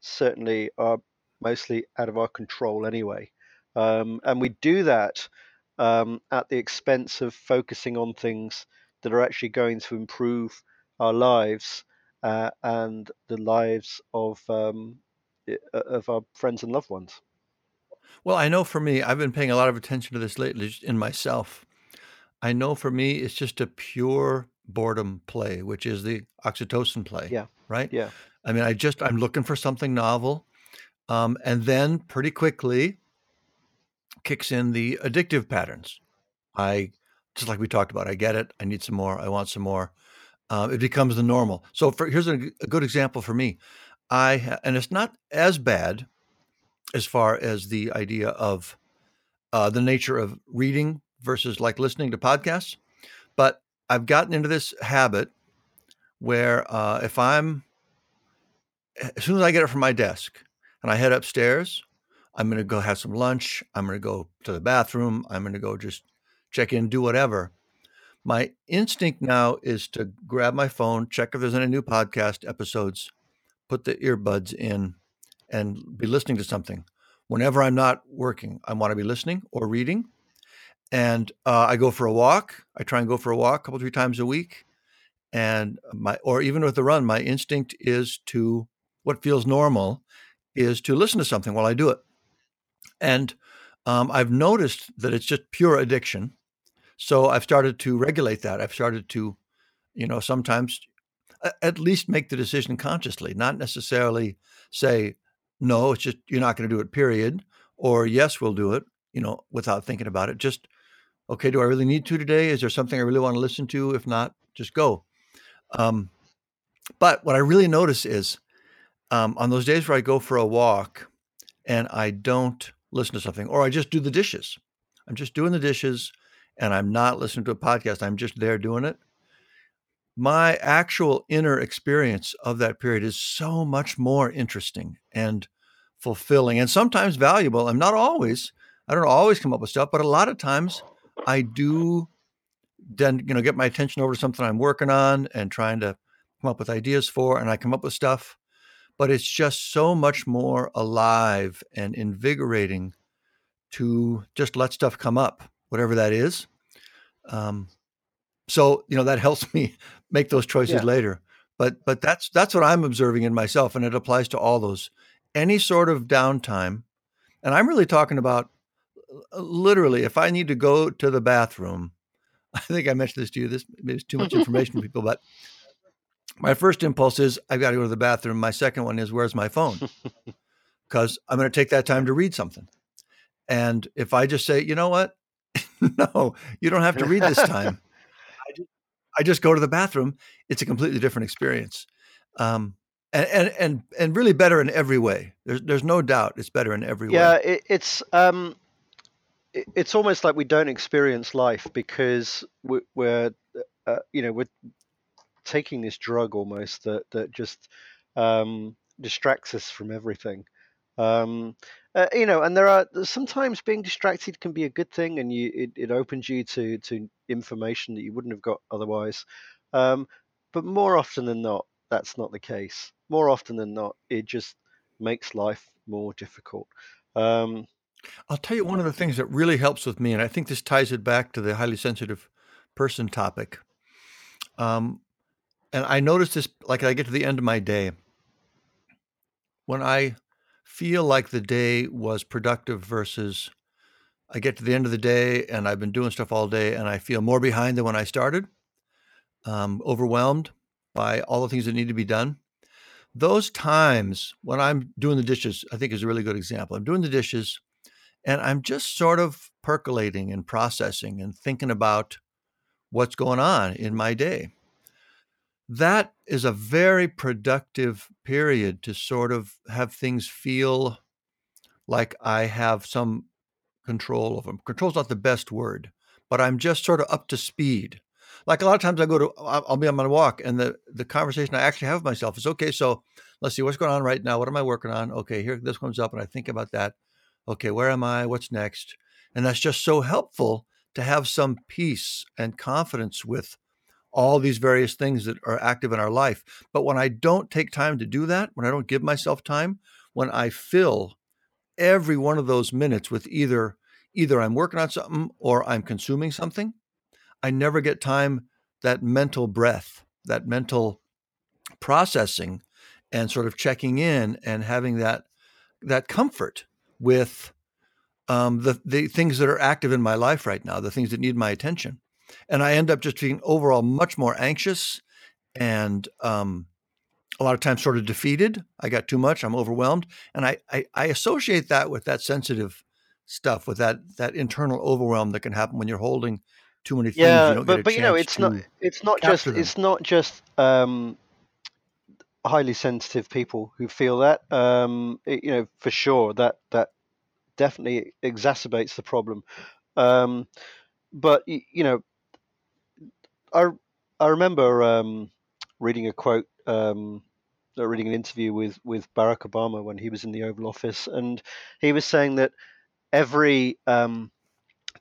certainly are mostly out of our control anyway. Um, and we do that um, at the expense of focusing on things that are actually going to improve our lives uh, and the lives of um, of our friends and loved ones. Well, I know for me, I've been paying a lot of attention to this lately in myself. I know for me, it's just a pure boredom play, which is the oxytocin play. Yeah. Right. Yeah. I mean, I just I'm looking for something novel, um, and then pretty quickly kicks in the addictive patterns. I just like we talked about. I get it. I need some more. I want some more. Um, it becomes the normal. So for, here's a, a, good example for me. I and it's not as bad as far as the idea of uh, the nature of reading versus like listening to podcasts, but I've gotten into this habit where uh, if I'm as soon as I get it from my desk and I head upstairs, I'm going to go have some lunch. I'm going to go to the bathroom. I'm going to go just check in, do whatever. my instinct now is to grab my phone, check if there's any new podcast episodes, put the earbuds in, and be listening to something. Whenever I'm not working, I want to be listening or reading. And uh, I go for a walk. I try and go for a walk a couple, three times a week. And my, or even with the run, my instinct is to, what feels normal is to listen to something while I do it. And um, I've noticed that it's just pure addiction. So I've started to regulate that. I've started to, you know, sometimes at least make the decision consciously, not necessarily say, no, it's just, you're not going to do it, period. Or yes, we'll do it, you know, without thinking about it. Just, okay, do I really need to today? Is there something I really want to listen to? If not, just go. Um, but what I really notice is um, on those days where I go for a walk and I don't listen to something, or I just do the dishes, I'm just doing the dishes and I'm not listening to a podcast, I'm just there doing it. My actual inner experience of that period is so much more interesting and fulfilling and sometimes valuable. I'm not always, I don't always come up with stuff, but a lot of times I do then, you know, get my attention over to something I'm working on and trying to come up with ideas for, and I come up with stuff but it's just so much more alive and invigorating to just let stuff come up, whatever that is. Um, so you know that helps me make those choices yeah. later. But but that's that's what I'm observing in myself, and it applies to all those. Any sort of downtime, and I'm really talking about uh, literally. If I need to go to the bathroom, I think I mentioned this to you. This is too much information for people, but my first impulse is I've got to go to the bathroom. My second one is where's my phone? Because I'm going to take that time to read something. And if I just say, you know what? no, you don't have to read this time. I just, I just go to the bathroom. It's a completely different experience. Um, and, and, and, and really better in every way. There's, there's no doubt it's better in every yeah, way. Yeah, it, it's, um, it, it's almost like we don't experience life because we're, we're uh, you know, we're taking this drug almost that that just um, distracts us from everything. Um, uh, you know, and there are sometimes being distracted can be a good thing, and you it, it opens you to to information that you wouldn't have got otherwise. Um, but more often than not, that's not the case. More often than not, it just makes life more difficult. Um, I'll tell you one of the things that really helps with me, and I think this ties it back to the highly sensitive person topic. Um, and I notice this like I get to the end of my day. When I feel like the day was productive versus I get to the end of the day and I've been doing stuff all day and I feel more behind than when I started, um, overwhelmed by all the things that need to be done. Those times when I'm doing the dishes, I think is a really good example. I'm doing the dishes and I'm just sort of percolating and processing and thinking about what's going on in my day that is a very productive period to sort of have things feel like I have some control of them. Control's not the best word, but I'm just sort of up to speed. Like a lot of times I go to, I'll be on my walk and the, the conversation I actually have with myself is, okay, so let's see what's going on right now. What am I working on? Okay, here, this comes up and I think about that. Okay, where am I? What's next? And that's just so helpful to have some peace and confidence with all these various things that are active in our life. But when I don't take time to do that, when I don't give myself time, when I fill every one of those minutes with either either I'm working on something or I'm consuming something, I never get time that mental breath, that mental processing and sort of checking in and having that that comfort with um, the the things that are active in my life right now, the things that need my attention and I end up just being overall much more anxious and um, a lot of times sort of defeated. I got too much. I'm overwhelmed, and I, I, I associate that with that sensitive stuff, with that that internal overwhelm that can happen when you're holding too many things. Yeah, you but but you know, it's not it's not just them. it's not just um, highly sensitive people who feel that. Um, it, you know, for sure that that definitely exacerbates the problem. Um, but you know, I I remember um, reading a quote, um, uh, reading an interview with with Barack Obama when he was in the Oval Office, and he was saying that every um,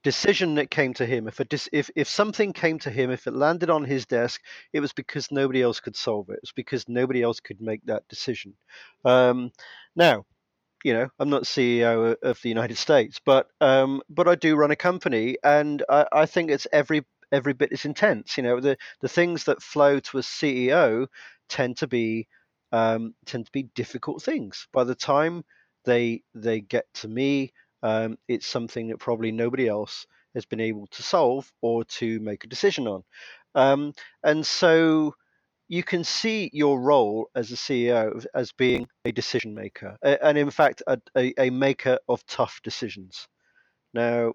decision that came to him, if a dis- if if something came to him, if it landed on his desk, it was because nobody else could solve it. It was because nobody else could make that decision. Um, now, you know, I'm not CEO of the United States, but um, but I do run a company, and I, I think it's every every bit as intense. You know, the the things that flow to a CEO tend to be um, tend to be difficult things. By the time they they get to me, um, it's something that probably nobody else has been able to solve or to make a decision on. Um, and so you can see your role as a CEO as being a decision maker, and in fact, a, a, a maker of tough decisions. Now,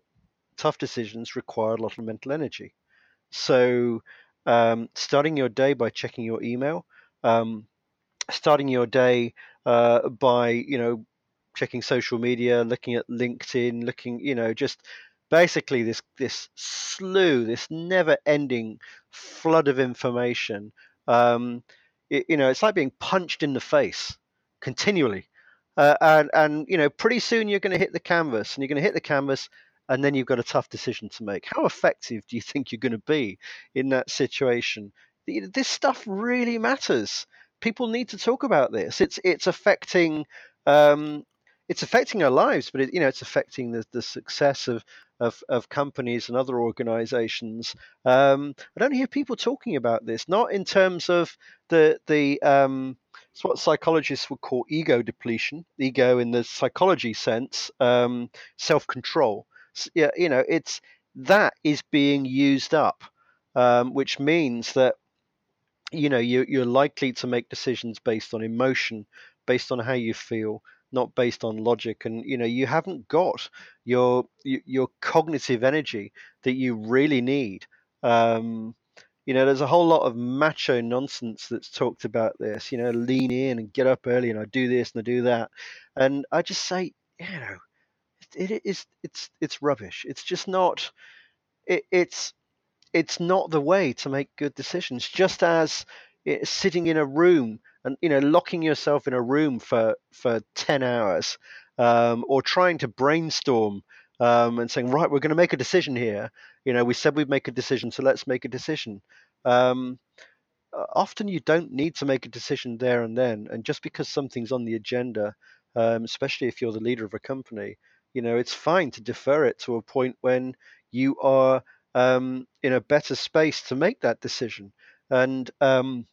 tough decisions require a lot of mental energy. So, um, starting your day by checking your email, um, starting your day uh, by you know checking social media, looking at LinkedIn, looking you know just basically this this slew, this never-ending flood of information. Um, it, you know, it's like being punched in the face continually, uh, and and you know, pretty soon you're going to hit the canvas, and you're going to hit the canvas, and then you've got a tough decision to make. How effective do you think you're going to be in that situation? This stuff really matters. People need to talk about this. It's it's affecting um, it's affecting our lives, but it, you know it's affecting the, the success of, of, of companies and other organizations. Um, I don't hear people talking about this, not in terms of the the um, it's what psychologists would call ego depletion, ego in the psychology sense, um, self control. You know, it's that is being used up, um, which means that you know you, you're likely to make decisions based on emotion, based on how you feel, not based on logic. And you know you haven't got your your cognitive energy that you really need. Um, you know there's a whole lot of macho nonsense that's talked about this you know lean in and get up early and i do this and i do that. And i just say you know it, is it's it's rubbish. It's just not it, it's it's not the way to make good decisions. Just as it, sitting in a room and you know locking yourself in a room for for 10 hours um, or trying to brainstorm um, and saying right we're going to make a decision here. You know we said we'd make a decision so let's make a decision. Um, often you don't need to make a decision there and then and just because something's on the agenda um, especially if you're the leader of a company you know it's fine to defer it to a point when you are um, in a better space to make that decision and um,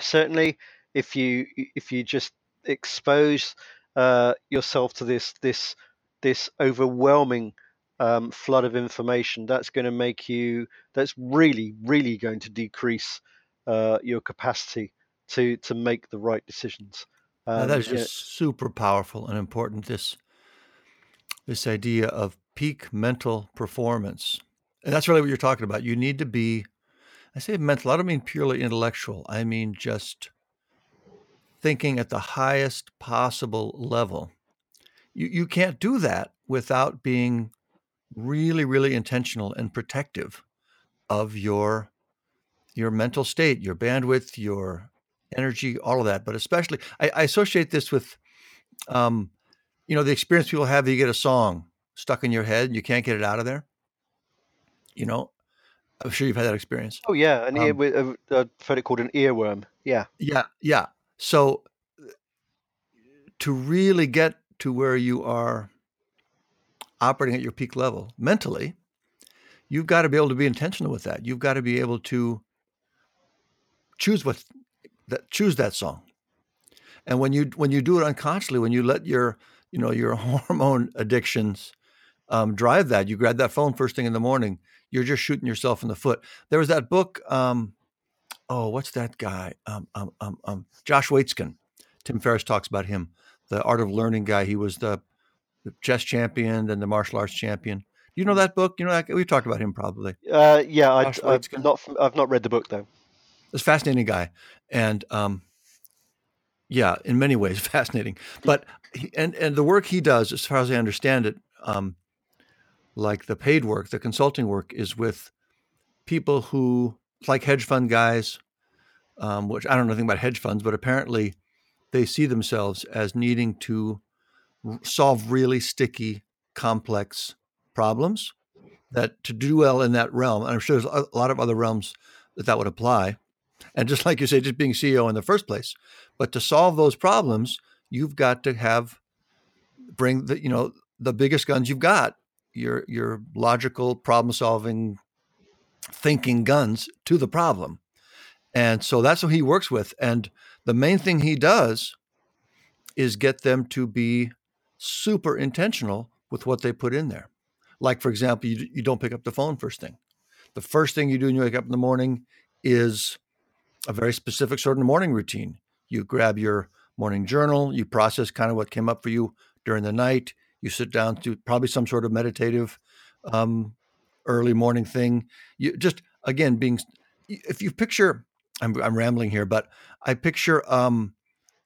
certainly if you if you just expose uh, yourself to this this this overwhelming um, flood of information, that's going to make you that's really really going to decrease uh, your capacity to to make the right decisions. Um, that is just yeah. super powerful and important. This this idea of peak mental performance, and that's really what you're talking about. You need to be I say mental, I don't mean purely intellectual. I mean just thinking at the highest possible level. You, you can't do that without being really, really intentional and protective of your your mental state, your bandwidth, your energy, all of that. But especially, I, I associate this with, um, you know, the experience people have. You get a song stuck in your head, and you can't get it out of there. You know, I'm sure you've had that experience. Oh yeah, an um, ear, uh, I've heard it called an earworm. Yeah. Yeah, yeah. So to really get to where you are operating at your peak level mentally, you've got to be able to be intentional with that. You've got to be able to choose what that choose that song. And when you when you do it unconsciously, when you let your you know your hormone addictions um, drive that, you grab that phone first thing in the morning you're just shooting yourself in the foot. There was that book. Um, oh, what's that guy? Um, um, um, um, Josh Waitzkin. Tim Ferriss talks about him, the art of learning guy. He was the, the chess champion and the martial arts champion. Do you know that book? You know that we've talked about him probably. Uh, yeah, I, have not. I've not read the book though. This fascinating guy, and um, yeah, in many ways fascinating. But he, and and the work he does, as far as I understand it, um, like the paid work, the consulting work is with people who, like hedge fund guys, um, which I don't know anything about hedge funds, but apparently they see themselves as needing to solve really sticky, complex problems that to do well in that realm, and I'm sure there's a lot of other realms that that would apply. And just like you say, just being CEO in the first place, but to solve those problems, you've got to have bring the you know the biggest guns you've got, your your logical problem solving, thinking guns to the problem, and so that's what he works with. And the main thing he does is get them to be super intentional with what they put in there. Like, for example, you, you don't pick up the phone first thing. The first thing you do when you wake up in the morning is a very specific sort of morning routine. You grab your morning journal, you process kind of what came up for you during the night, you sit down to probably some sort of meditative um, early morning thing. You just, again, being, if you picture, I'm, I'm rambling here, but I picture um,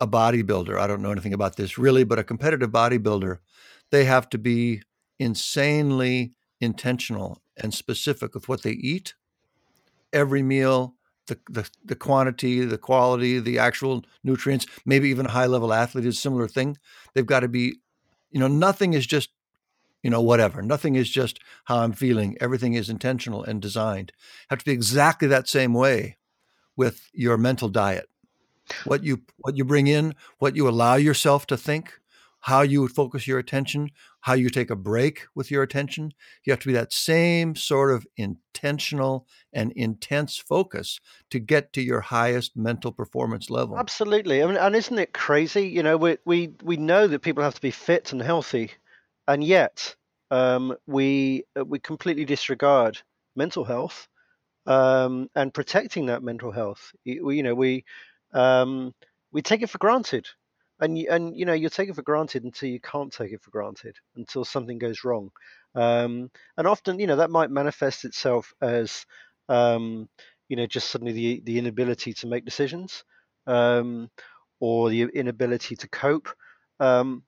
a bodybuilder. I don't know anything about this really, but a competitive bodybuilder, they have to be insanely intentional and specific with what they eat every meal the, the, the quantity the quality the actual nutrients maybe even a high level athlete is a similar thing. They've got to be you know nothing is just you know whatever. Nothing is just how i'm feeling. Everything is intentional and designed. Have to be exactly that same way with your mental diet. What you what you bring in what you allow yourself to think how you would focus your attention, how you take a break with your attention. You have to be that same sort of intentional and intense focus to get to your highest mental performance level. Absolutely. I mean, and isn't it crazy? You know, we we we know that people have to be fit and healthy, and yet um, we uh, we completely disregard mental health um, and protecting that mental health. You, you know, we um, we take it for granted and you, and you know you take it for granted until you can't take it for granted until something goes wrong. Um, and often you know that might manifest itself as um, you know just suddenly the the inability to make decisions um, or the inability to cope. Um,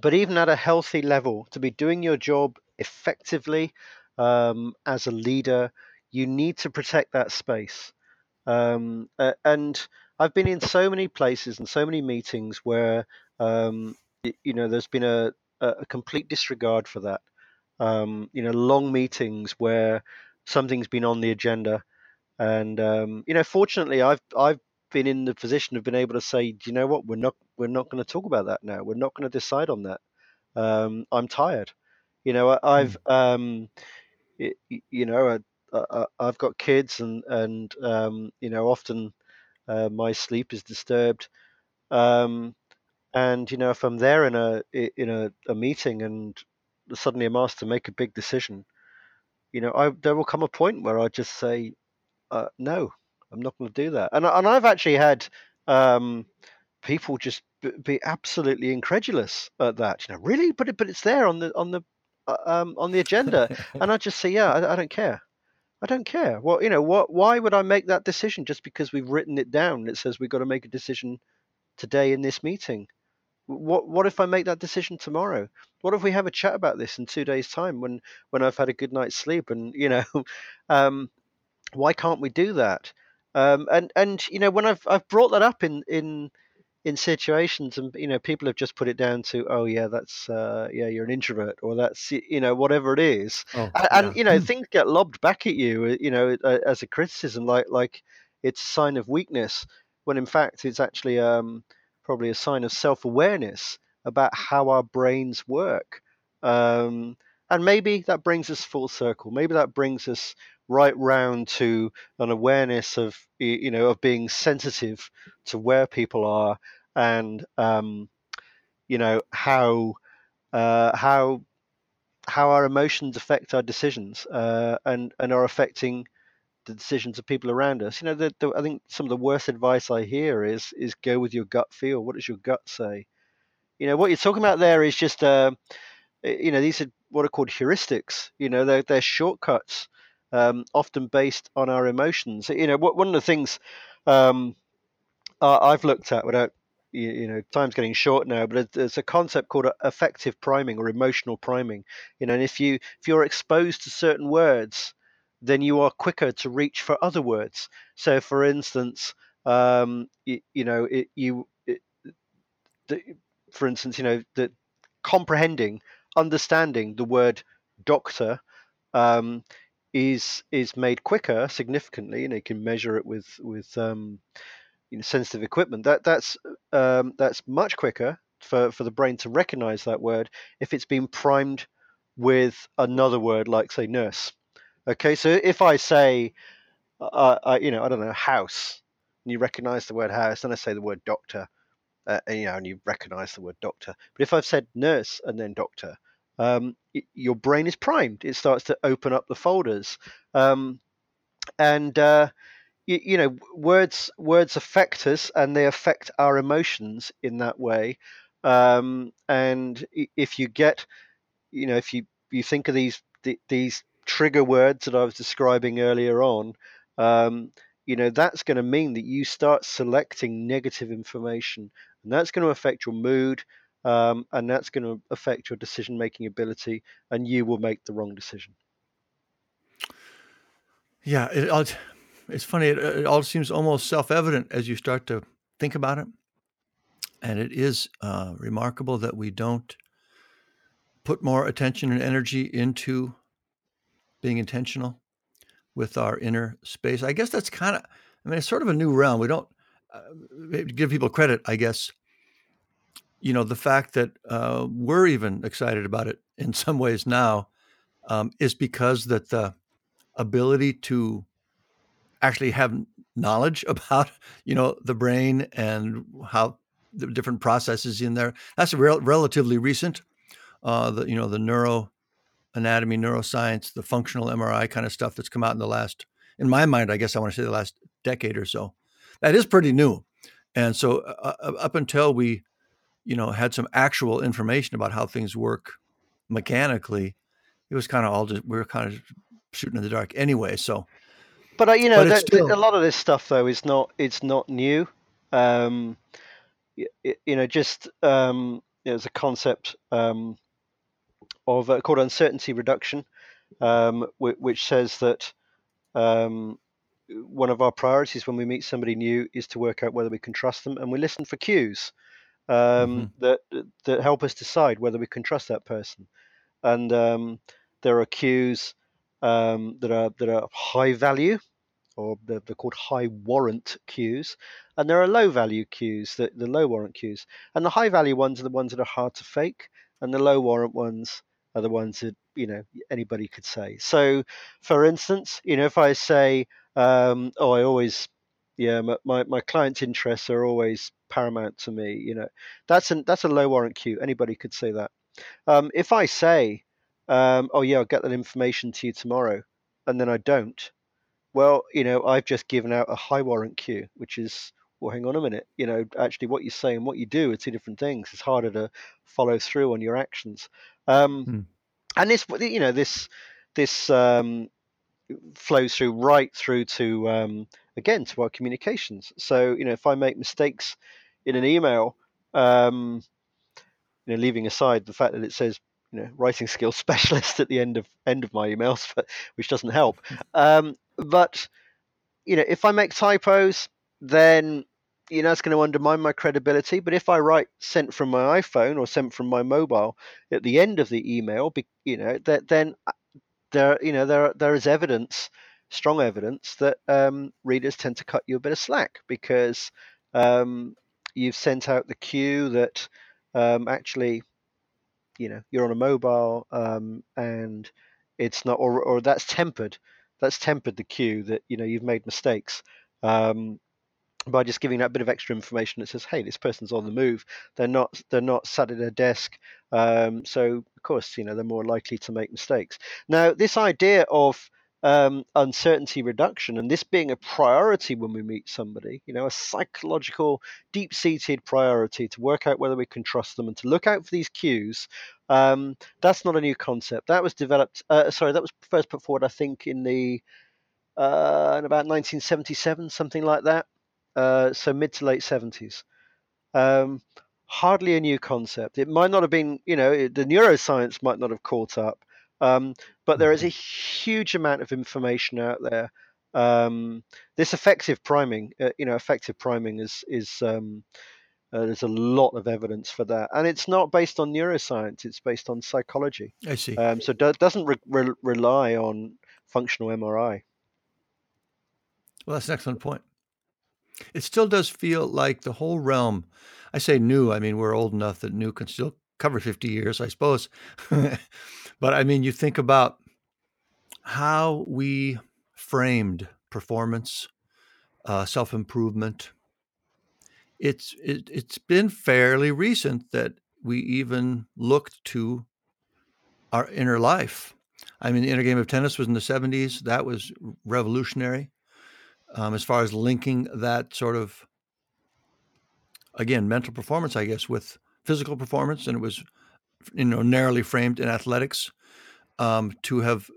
but even at a healthy level to be doing your job effectively um, as a leader you need to protect that space. Uh, and I've been in so many places and so many meetings where um, you know there's been a, a complete disregard for that. Um, you know, long meetings where something's been on the agenda, and um, you know, fortunately, I've I've been in the position of being able to say, do you know what, we're not we're not going to talk about that now. We're not going to decide on that. Um, I'm tired. You know, I, have mm. um, you know, I, have got kids, and and um, you know, often uh, my sleep is disturbed. Um, and you know, if I'm there in a in a, a meeting and suddenly I'm asked to make a big decision, you know, I, there will come a point where I just say, uh, no, I'm not going to do that. And and I've actually had um, people just be absolutely incredulous at that. You know, really, but it, but it's there on the on the uh, um, on the agenda, and I just say, yeah, I, I don't care. I don't care. Well, you know, what? Why would I make that decision just because we've written it down? It says we've got to make a decision today in this meeting. What? What if I make that decision tomorrow? What if we have a chat about this in two days' time when when I've had a good night's sleep? And you know, um, why can't we do that? Um, and and you know, when I've I've brought that up in in in situations and you know people have just put it down to oh yeah that's uh, yeah you're an introvert or that's you know whatever it is oh, and, yeah. and, you know hmm. things get lobbed back at you uh, you know as a criticism like like it's a sign of weakness when in fact it's actually um, probably a sign of self-awareness about how our brains work um, and maybe that brings us full circle maybe that brings us right round to an awareness of you know of being sensitive to where people are and um, you know how uh, how how our emotions affect our decisions uh, and and are affecting the decisions of people around us. You know, the, the, I think some of the worst advice I hear is is go with your gut feel. What does your gut say? You know, what you're talking about there is just, uh, you know, these are what are called heuristics. You know, they're, they're shortcuts um, often based on our emotions. You know, one of the things um, I've looked at without you, know time's getting short now, but there's a concept called affective priming or emotional priming. You know, and if you if you're exposed to certain words, then you are quicker to reach for other words. So, for instance, um, you, you, know, it, you, it, the, for instance, you know, that comprehending, understanding the word doctor um, is is made quicker significantly, and you can measure it with with um, you know, sensitive equipment. That that's um, that's much quicker for for the brain to recognize that word if it's been primed with another word like say nurse. Okay, so if I say, uh, uh, you know, I don't know, house, and you recognize the word house, then I say the word doctor, uh, and, you know, and you recognize the word doctor. But if I've said nurse and then doctor, um, it, your brain is primed. It starts to open up the folders, um, and uh, you, you, know, words words affect us, and they affect our emotions in that way. Um, and if you get, you know, if you you think of these these trigger words that I was describing earlier on, um, you know, that's going to mean that you start selecting negative information, and that's going to affect your mood, um, and that's going to affect your decision making ability, and you will make the wrong decision. Yeah, it, it's funny. It, it, all seems almost self evident as you start to think about it. And it is uh, remarkable that we don't put more attention and energy into being intentional with our inner space. I guess that's kind of, I mean, it's sort of a new realm. We don't uh, give people credit, I guess. You know, the fact that uh, we're even excited about it in some ways now um, is because that the ability to actually have knowledge about, you know, the brain and how the different processes in there. That's rel- relatively recent. Uh, the you know the neuro anatomy, neuroscience, the functional MRI kind of stuff that's come out in the last, in my mind, I guess I want to say the last decade or so. That is pretty new. And so uh, uh, up until we, you know, had some actual information about how things work mechanically, it was kind of all just, we were kind of shooting in the dark anyway. So, but uh, you know, that, still... a lot of this stuff though is not, it's not new. Um, you, you know, just, um, there's a concept, um, of uh, called uncertainty reduction, um, w- which says that um, one of our priorities when we meet somebody new is to work out whether we can trust them, and we listen for cues um, mm-hmm. that that help us decide whether we can trust that person. And um, there are cues um, that are that are high value, or they're, they're, called high warrant cues, and there are low value cues, the, the low warrant cues. And the high value ones are the ones that are hard to fake, and the low warrant ones are the ones that you know anybody could say. So, for instance, you know, if I say, um, "Oh, I always, yeah, my, my clients' interests are always paramount to me," you know, that's an that's a low warrant cue. Anybody could say that. Um, if I say, um, "Oh, yeah, I'll get that information to you tomorrow," and then I don't, well, you know, I've just given out a high warrant cue, which is well, hang on a minute, you know, actually what you say and what you do are two different things. It's harder to follow through on your actions. Um, hmm. And this, you know, this this um, flows through right through to um, again to our communications. So you know, if I make mistakes in an email, um, you know, leaving aside the fact that it says you know writing skills specialist at the end of end of my emails, but, which doesn't help. Um, but you know, if I make typos, then you know, it's going to undermine my credibility. But if I write sent from my iPhone or sent from my mobile at the end of the email, you know, that then uh, there, you know, there there is evidence, strong evidence that um, readers tend to cut you a bit of slack because um, you've sent out the cue that um, actually, you know, you're on a mobile um, and it's not, or or that's tempered, that's tempered the cue that you know you've made mistakes. Um, by just giving that bit of extra information that says, "Hey, this person's on the move. They're not. They're not sat at a desk. Um, so, of course, you know they're more likely to make mistakes." Now, this idea of um, uncertainty reduction and this being a priority when we meet somebody, you know, a psychological, deep-seated priority to work out whether we can trust them and to look out for these cues. Um, that's not a new concept. That was developed. Uh, sorry, that was first put forward, I think, in the uh, in about 1977, something like that. Uh, so mid to late 70s. Um, hardly a new concept. It might not have been, you know, the neuroscience might not have caught up, um, but there is a mm-hmm. huge amount of information out there. Um, this affective priming, uh, you know, affective priming is is um, Uh, there's a lot of evidence for that, and it's not based on neuroscience; it's based on psychology. I see. Um, so it doesn't re- re- rely on functional MRI. Well, that's an excellent point. It still does feel like the whole realm. I say new. I mean, we're old enough that new can still cover 50 years, I suppose. but I mean, you think about how we framed performance, uh, self improvement, it's it, it's been fairly recent that we even looked to our inner life. I mean, the inner game of tennis was in the 70s. That was revolutionary um, as far as linking that sort of, again, mental performance, I guess, with physical performance. And it was, you know, narrowly framed in athletics um, to have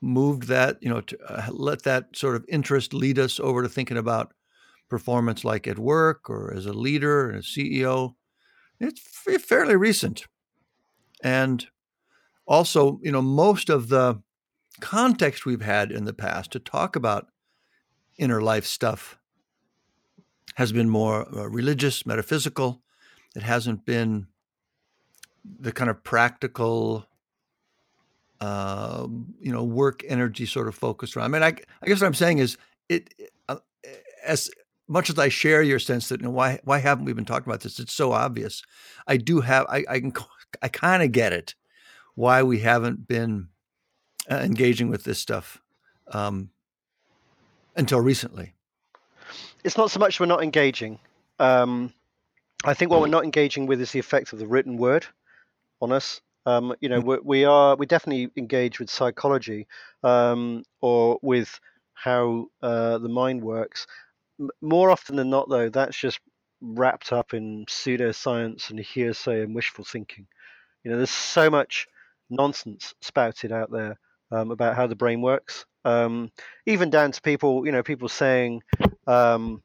moved that, you know, to uh, let that sort of interest lead us over to thinking about performance like at work or as a leader and a CEO. It's fairly recent. And also, you know, most of the context we've had in the past to talk about inner life stuff has been more uh, religious, metaphysical. It hasn't been the kind of practical, uh, you know, work energy sort of focused around. I mean, I, I guess what I'm saying is it, uh, as much as I share your sense that you know, why why haven't we been talking about this? It's so obvious. I do have I I can I kind of get it why we haven't been uh, engaging with this stuff um, until recently. It's not so much we're not engaging. Um, I think what we're not engaging with is the effect of the written word on us. Um, you know, mm. we, we, are we definitely engage with psychology um, or with how uh, the mind works, more often than not, though, that's just wrapped up in pseudoscience and hearsay and wishful thinking. You know, there's so much nonsense spouted out there um, about how the brain works. Um, even down to people, you know, people saying, um,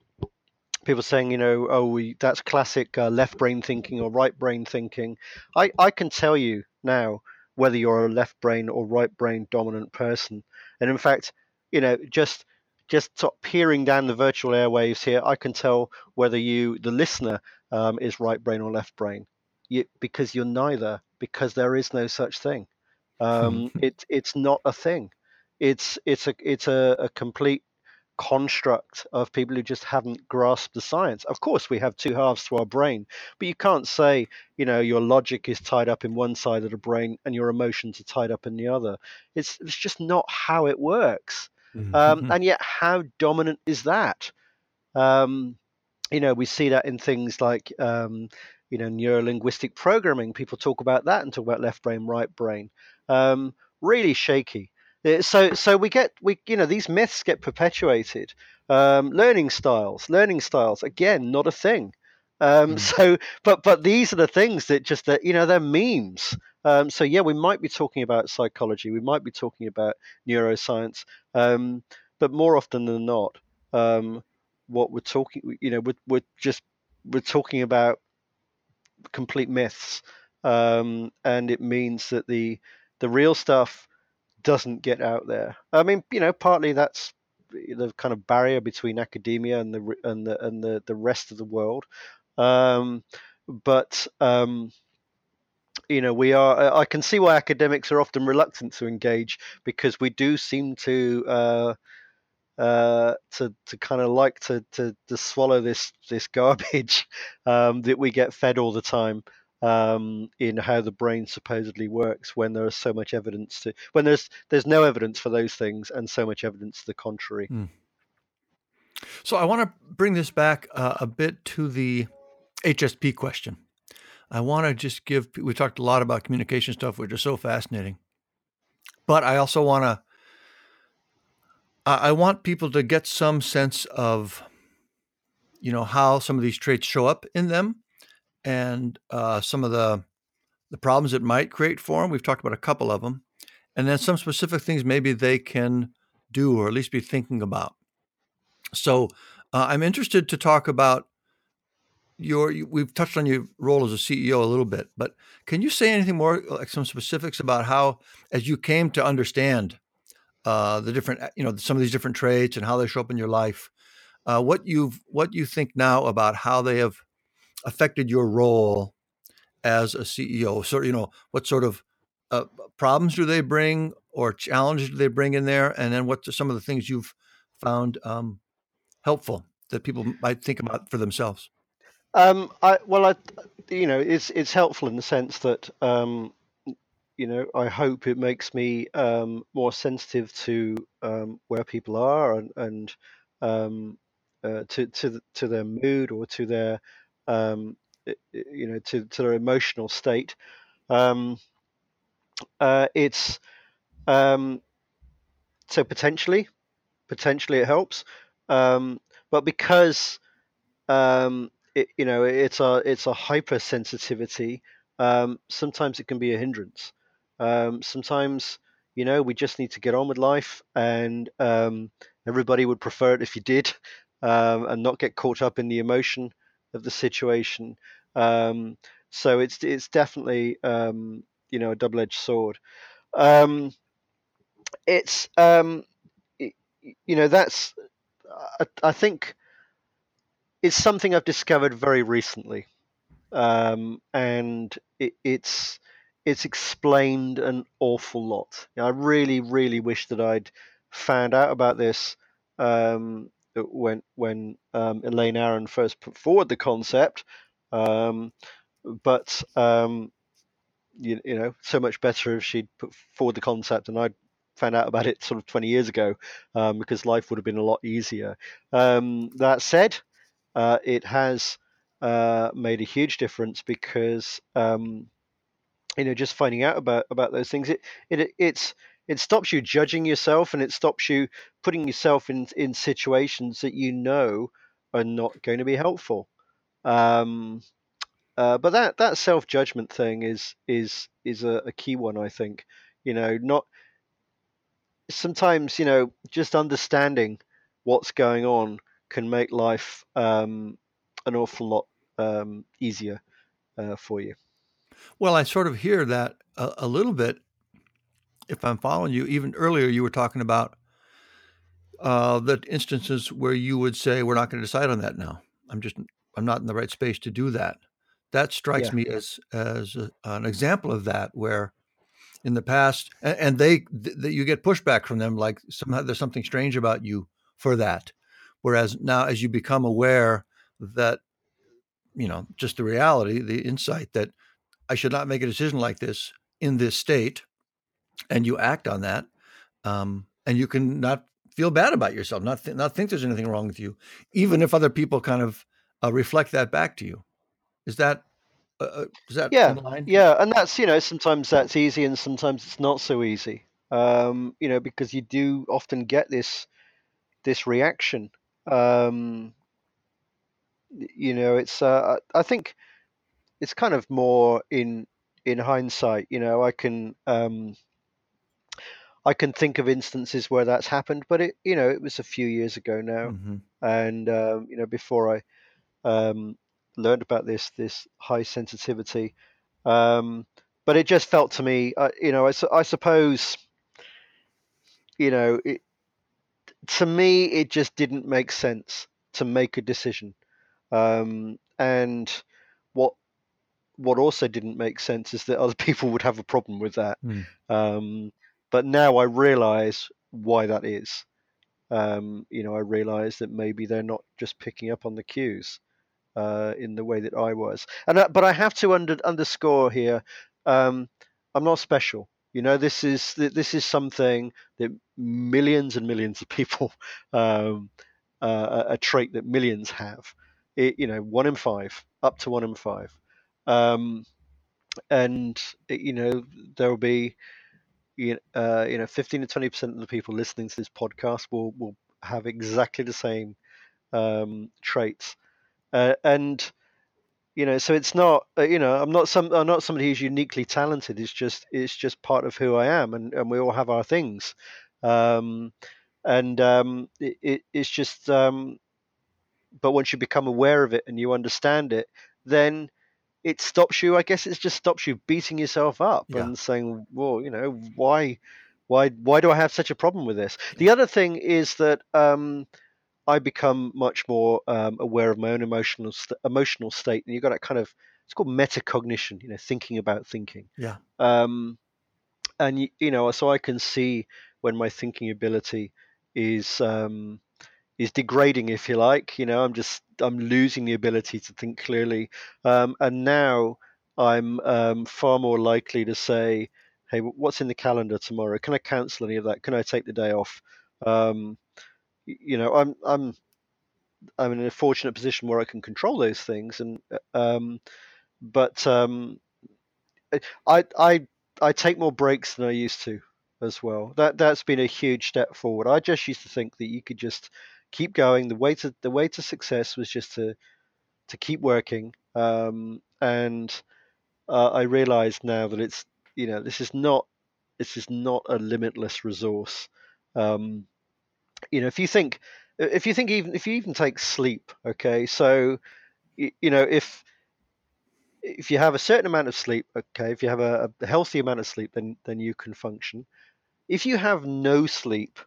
people saying, you know, oh, we, that's classic uh, left brain thinking or right brain thinking. I, I can tell you now whether you're a left brain or right brain dominant person. And in fact, you know, just just sort of peering down the virtual airwaves here, I can tell whether you, the listener, um, is right brain or left brain, you, because you're neither. Because there is no such thing. Um, it, it's not a thing. It's it's a it's a, a complete construct of people who just haven't grasped the science. Of course, we have two halves to our brain, but you can't say, you know, your logic is tied up in one side of the brain and your emotions are tied up in the other. It's it's just not how it works. Um, mm-hmm. and yet, how dominant is that? Um, you know, we see that in things like, um, you know, neurolinguistic programming. People talk about that and talk about left brain, right brain. Um, really shaky. Uh, so, so we get we you know these myths get perpetuated. Um, learning styles, learning styles, again, not a thing. Um, mm. So, but but these are the things that just that you know they're memes. Um, so yeah, we might be talking about psychology, we might be talking about neuroscience, um, but more often than not, um, what we're talking, you know, we're, we're just we're talking about complete myths, um, and it means that the the real stuff doesn't get out there. I mean, you know, partly that's the kind of barrier between academia and the and the and the, the rest of the world. Um, but um, you know, we are. I can see why academics are often reluctant to engage because we do seem to uh, uh, to to kind of like to, to to swallow this this garbage um, that we get fed all the time um, in how the brain supposedly works when there is so much evidence to when there's there's no evidence for those things and so much evidence to the contrary. Mm. So I want to bring this back uh, a bit to the HSP question. I want to just give, we talked a lot about communication stuff, which is so fascinating. But I also want to, I want people to get some sense of, you know, how some of these traits show up in them and uh, some of the, the problems it might create for them. We've talked about a couple of them. And then some specific things maybe they can do or at least be thinking about. So uh, I'm interested to talk about your we've touched on your role as a CEO a little bit, but can you say anything more, like some specifics about how, as you came to understand uh, the different, you know, some of these different traits and how they show up in your life, uh, what you've what you think now about how they have affected your role as a CEO? Of, you know, what sort of uh, problems do they bring or challenges do they bring in there? And then what are some of the things you've found um, helpful that people might think about for themselves? Um, I, well, I, you know, it's it's helpful in the sense that um, you know I hope it makes me um, more sensitive to um, where people are and and um, uh, to to to their mood or to their um, you know to to their emotional state. Um, uh, it's um, so potentially potentially it helps, um, but because um, it, you know it's a it's a hypersensitivity. Um, sometimes it can be a hindrance. Um, sometimes you know we just need to get on with life, and um, everybody would prefer it if you did, um, and not get caught up in the emotion of the situation. Um, so it's it's definitely um, you know a double edged sword. Um, it's um, y- y- you know that's I, I think it's something I've discovered very recently, um, and it, it's it's explained an awful lot. I really, really wish that I'd found out about this um, when when um, Elaine Aron first put forward the concept. Um, but um, you, you know, so much better if she'd put forward the concept and I'd found out about it sort of 20 years ago um, because life would have been a lot easier. Um, that said, uh, it has uh, made a huge difference because um, you know just finding out about about those things it it it's it stops you judging yourself and it stops you putting yourself in in situations that you know are not going to be helpful. Um, uh, but that that self judgment thing is is is a, a key one, I think. You know, not sometimes you know just understanding what's going on can make life um, an awful lot um, easier uh, for you. Well, I sort of hear that a, a little bit. If I'm following you, even earlier you were talking about uh, the instances where you would say, "We're not going to decide on that now. I'm just I'm not in the right space to do that." That strikes Yeah. me as as a, an example of that, where in the past, and, and they that you get pushback from them, like somehow there's something strange about you for that. Whereas now, as you become aware that you know just the reality, the insight that I should not make a decision like this in this state, and you act on that, um, and you can not feel bad about yourself, not th- not think there's anything wrong with you, even if other people kind of uh, reflect that back to you. Is that uh, uh is that Yeah, yeah, and that's you know sometimes that's easy and sometimes it's not so easy. Um, you know because you do often get this this reaction. Um, you know, it's uh, I I think it's kind of more in in hindsight. You know, I can um, I can think of instances where that's happened, but it you know it was a few years ago now, hmm and um, you know before I um, learned about this this high sensitivity. Um, but it just felt to me, uh, you know, I, I suppose, you know, it, to me, it just didn't make sense to make a decision. Um, and what what also didn't make sense is that other people would have a problem with that. Mm. Um, but now I realise why that is. Um, you know, I realise that maybe they're not just picking up on the cues uh, in the way that I was. And uh, but I have to under, underscore here, um, I'm not special. You know, this is this is something that millions and millions of people, um, uh, a, a trait that millions have. It, you know, one in five, up to one in five, um, and you know there will be, you uh, you know, 15 to 20 percent of the people listening to this podcast will will have exactly the same um, traits, uh, and you know so it's not uh, you know i'm not some i'm not somebody who's uniquely talented. It's just it's just part of who i am and, and we all have our things. Um and um it, it, it's just um but once you become aware of it and you understand it then it stops you i guess it just stops you beating yourself up Yeah. and saying well you know why why why do i have such a problem with this the other thing is that um I become much more um, aware of my own emotional st- emotional state, and you've got that kind of it's called metacognition, you know, thinking about thinking. Yeah. Um, and you, you know, so I can see when my thinking ability is um, is degrading, if you like. You know, I'm just I'm losing the ability to think clearly, um, and now I'm um, far more likely to say, "Hey, what's in the calendar tomorrow? Can I cancel any of that? Can I take the day off?" Um, you know, I'm I'm I'm in a fortunate position where I can control those things, and uh, um, but um, I I I take more breaks than I used to as well. That that's been a huge step forward. I just used to think that you could just keep going. The way to the way to success was just to to keep working. Um, and uh, I realize now that it's you know this is not this is not a limitless resource. Um, you know, if you think if you think even if you even take sleep, okay, so you, know if if you have a certain amount of sleep, okay, if you have a, a healthy amount of sleep, then then you can function. If you have no sleep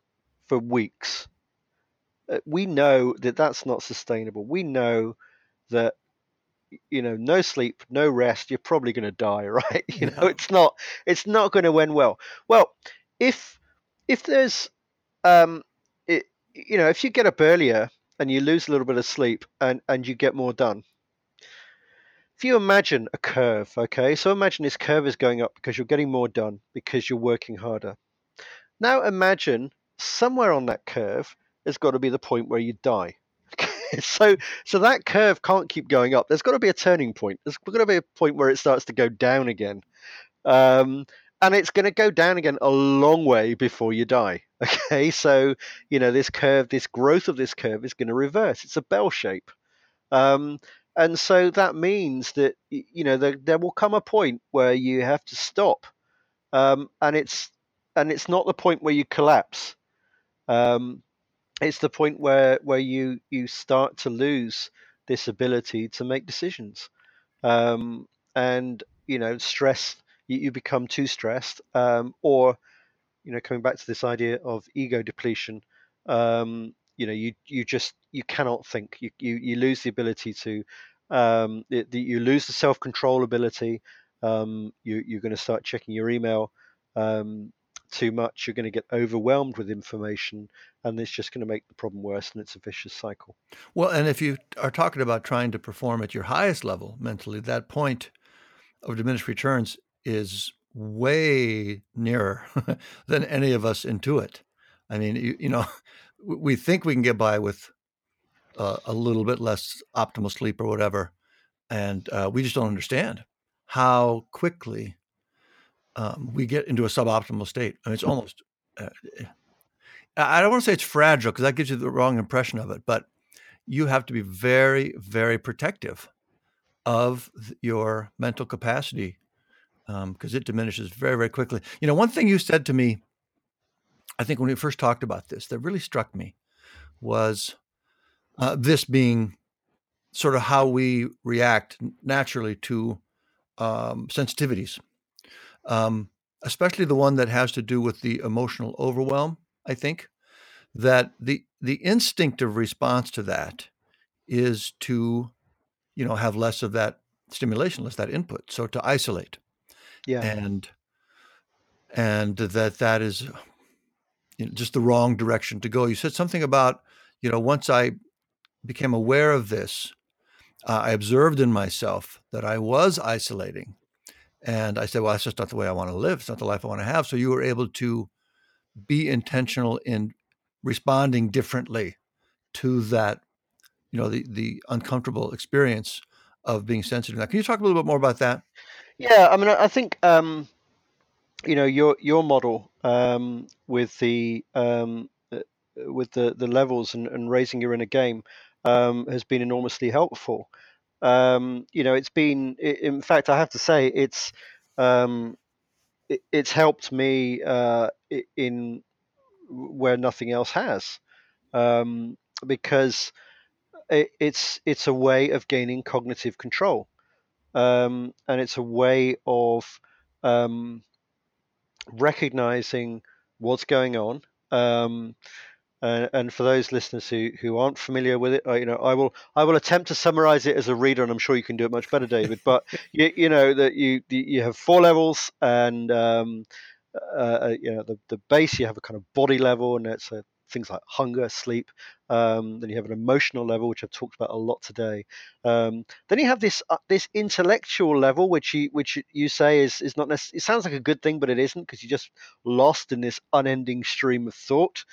for weeks, we know that that's not sustainable. We know that you know no sleep, no rest, you're probably going to die, right? You know, it's not it's not going to end well. Well, if if there's um, it, you know, if you get up earlier and you lose a little bit of sleep and and you get more done if you imagine a curve, okay, so imagine this curve is going up because you're getting more done because you're working harder. Now imagine somewhere on that curve there's got to be the point where you die. so so that curve can't keep going up. There's got to be a turning point. There's got to be a point where it starts to go down again. Um, and it's going to go down again a long way before you die. Okay, so you know this curve, this growth of this curve is going to reverse. It's a bell shape. Um, and so that means that you know there, there will come a point where you have to stop, um, and it's and it's not the point where you collapse. Um, it's the point where where you you start to lose this ability to make decisions, um, and you know stress. You, you become too stressed, um, or you know coming back to this idea of ego depletion. Um, you know you you just you cannot think you you, you lose the ability to um, the, you lose the self control ability um, you, you're going to start checking your email um, too much you're going to get overwhelmed with information and it's just going to make the problem worse and it's a vicious cycle Well, and if you are talking about trying to perform at your highest level mentally, that point of diminished returns is way nearer than any of us intuit. I mean, you, you know, we think we can get by with uh, a little bit less optimal sleep or whatever, and uh, we just don't understand how quickly um, we get into a suboptimal state. I mean, it's almost. Uh, I don't want to say it's fragile because that gives you the wrong impression of it, but you have to be very, very protective of your mental capacity because it diminishes very, very quickly. You know, one thing you said to me, I think when we first talked about this, that really struck me was uh, this being sort of how we react naturally to um, sensitivities, um, especially the one that has to do with the emotional overwhelm. I think that the the instinctive response to that is to, you know, have less of that stimulation, less that input, so to isolate yeah and and that that is you know, just the wrong direction to go. You said something about you know once I became aware of this, uh, I observed in myself that I was isolating, and I said, well, that's just not the way I want to live. It's not the life I want to have. So you were able to be intentional in responding differently to that, you know, the the uncomfortable experience of being sensitive. Now, can you talk a little bit more about that? yeah i mean i think um, you know your your model um, with the um, uh, with the the levels and, and raising your inner game um, has been enormously helpful. Um, you know, it's been in fact I have to say it's um, it, it's helped me uh, in where nothing else has. Um, because it, it's it's a way of gaining cognitive control. Um, and it's a way of um, recognizing what's going on, Uh, and for those listeners who, who aren't familiar with it, I, you know, I will I will attempt to summarize it as a reader, and I'm sure you can do it much better, David. But you, you know that you you have four levels, and um, uh, uh, you know the the base you have a kind of body level, and it's a things like hunger, sleep. Um, then you have an emotional level, which I've talked about a lot today. Um, then you have this uh, this intellectual level, which you which you say is is not necessarily. It sounds like a good thing, but it isn't because you're just lost in this unending stream of thought.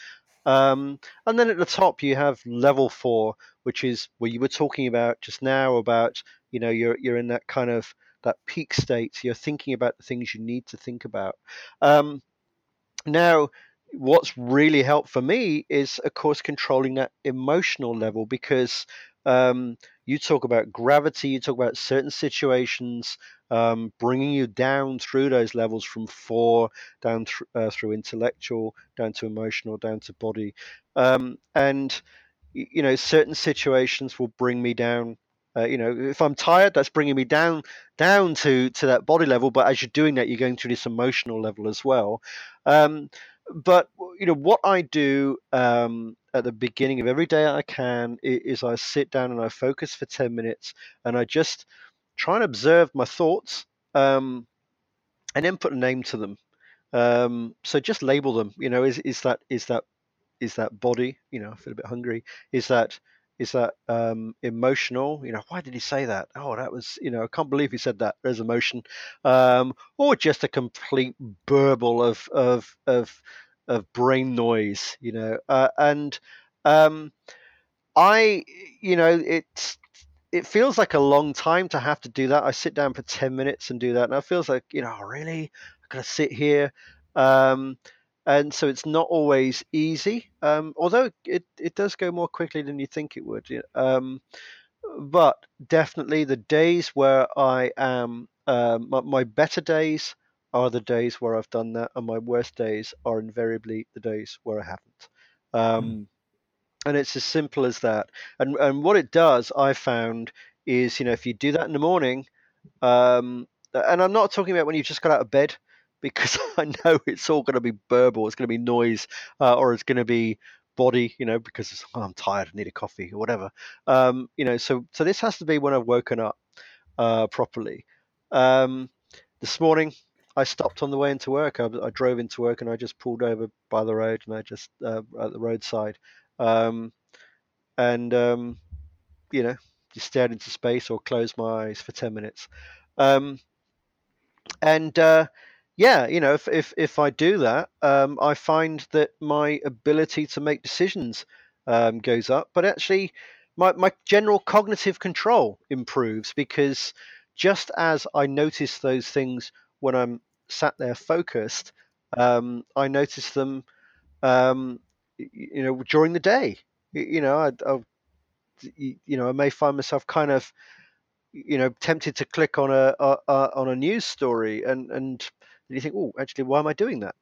Um, and then at the top you have level four, which is where you were talking about just now about you know you're you're in that kind of that peak state. You're thinking about the things you need to think about. Um, now what's really helped for me is, of course, controlling that emotional level because um, you talk about gravity, you talk about certain situations um, bringing you down through those levels from four down th- uh, through intellectual, down to emotional, down to body. Um, and, you know, certain situations will bring me down uh, you know, if I'm tired, that's bringing me down down to to that body level. But as you're doing that, you're going through this emotional level as well. Um, but you know what I do um, at the beginning of every day I can is I sit down and I focus for ten minutes and I just try and observe my thoughts um, and then put a name to them. Um, so just label them. You know, is is that is that is that body? You know, I feel a bit hungry. Is that is that um, emotional? You know, why did he say that? Oh, that was, you know, I can't believe he said that. There's emotion, um, or just a complete burble of of of of brain noise. You know, uh, and um, I, you know, it's it feels like a long time to have to do that. I sit down for ten minutes and do that, and it feels like, you know, oh, really, I gotta sit here. Um, and so it's not always easy. Um, although it, it does go more quickly than you think it would. Um, but definitely the days where I am, um, my, my, better days are the days where I've done that, and my worst days are invariably the days where I haven't. Mm. And it's as simple as that. And and what it does, I found, is you know if you do that in the morning, um, and I'm not talking about when you've just got out of bed because I know it's all going to be burble, it's going to be noise, uh, or it's going to be body, you know, because oh, I'm tired, I need a coffee or whatever. Um, you know, so so this has to be when I've woken up uh, properly. Um, this morning, I stopped on the way into work. I, I, drove into work and I just pulled over by the road and I just uh, at the roadside, um, and um, you know, just stared into space or closed my eyes for ten minutes. Um, and uh, yeah, you know, if if, if I do that, um, I find that my ability to make decisions um, goes up, but actually, my my general cognitive control improves because just as I notice those things when I'm sat there focused, um, I notice them, um, you know, during the day. You know, I, I'll, you know, I may find myself kind of, you know, tempted to click on a, a, a on a news story and and and you think, oh, actually, why am I doing that?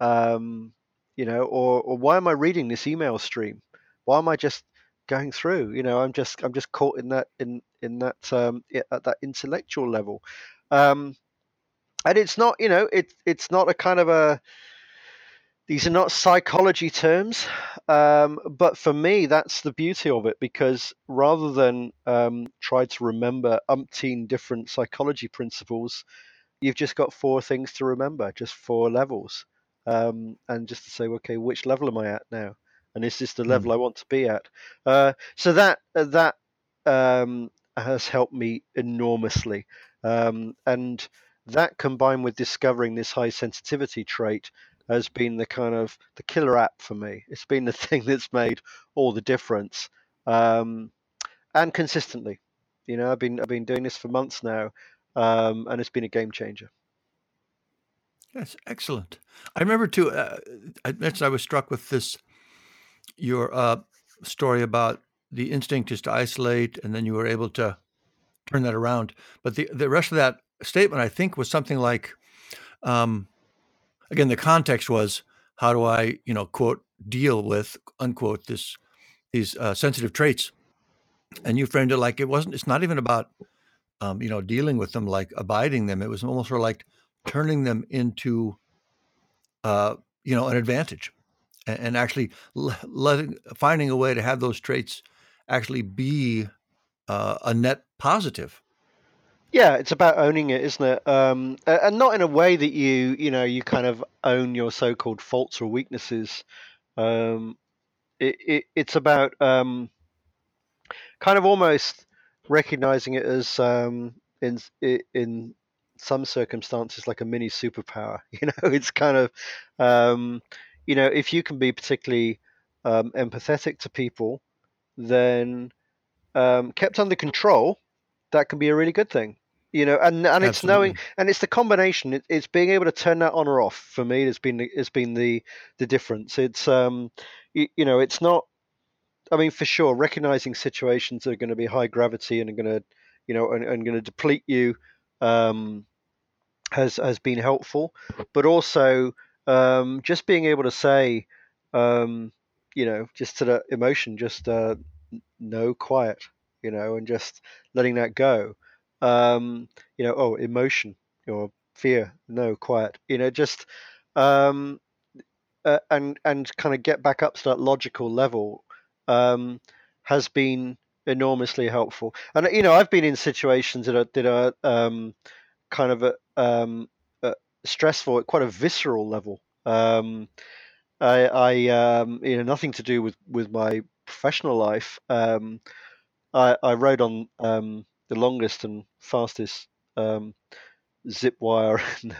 Um, you know, or or why am I reading this email stream? Why am I just going through? You know, I'm just I'm just caught in that in in that um, at that intellectual level, um, and it's not you know it it's not a kind of a these are not psychology terms, um, but for me, that's the beauty of it because rather than um, try to remember umpteen different psychology principles, you've just got four things to remember, just four levels, um, and just to say, okay, which level am I at now? And is this the hmm. level mm. I want to be at? Uh, so that that um, has helped me enormously, um, and that combined with discovering this high sensitivity trait has been the kind of the killer app for me. It's been the thing that's made all the difference, um, and consistently. You know, I've been I've been doing this for months now, um, and it's been a game changer. That's excellent. I remember too. Uh, I mentioned I was struck with this your uh, story about the instinct is to isolate, and then you were able to turn that around. But the the rest of that statement, I think, was something like, um, again, the context was how do I, you know, quote deal with unquote this these uh, sensitive traits, and you framed it like it wasn't. It's not even about um, you know, dealing with them, like abiding them. It was almost sort of like turning them into, uh, you know, an advantage. and, and actually letting finding a way to have those traits actually be uh, a net positive. Yeah, it's about owning it, isn't it? Um, and not in a way that you, you know, you kind of own your so-called faults or weaknesses. Um, it, it, it's about um, kind of almost recognizing it as um, in in some circumstances like a mini superpower. You know, it's kind of um, you know if you can be particularly um, empathetic to people, then um, kept under control, that can be a really good thing. You know, and and it's knowing, and it's the combination. It, it's being able to turn that on or off. For me, has been has been the the difference. It's um, you, you know, it's not I mean, for sure, recognizing situations that are going to be high gravity and are going to, you know, and, and going to deplete you, um, has has been helpful. But also, um, just being able to say, um, you know, just to the emotion, just uh, no, quiet, you know, and just letting that go. Um, you know, oh, emotion or fear, no, quiet. You know, just um, uh, and and kind of get back up to that logical level um, has been enormously helpful. And you know, I've been in situations that are that are um, kind of a, um, a stressful at quite a visceral level. Um, I, I um, you know, nothing to do with with my professional life. Um, I, I rode on um, the longest and fastest um, zip wire in,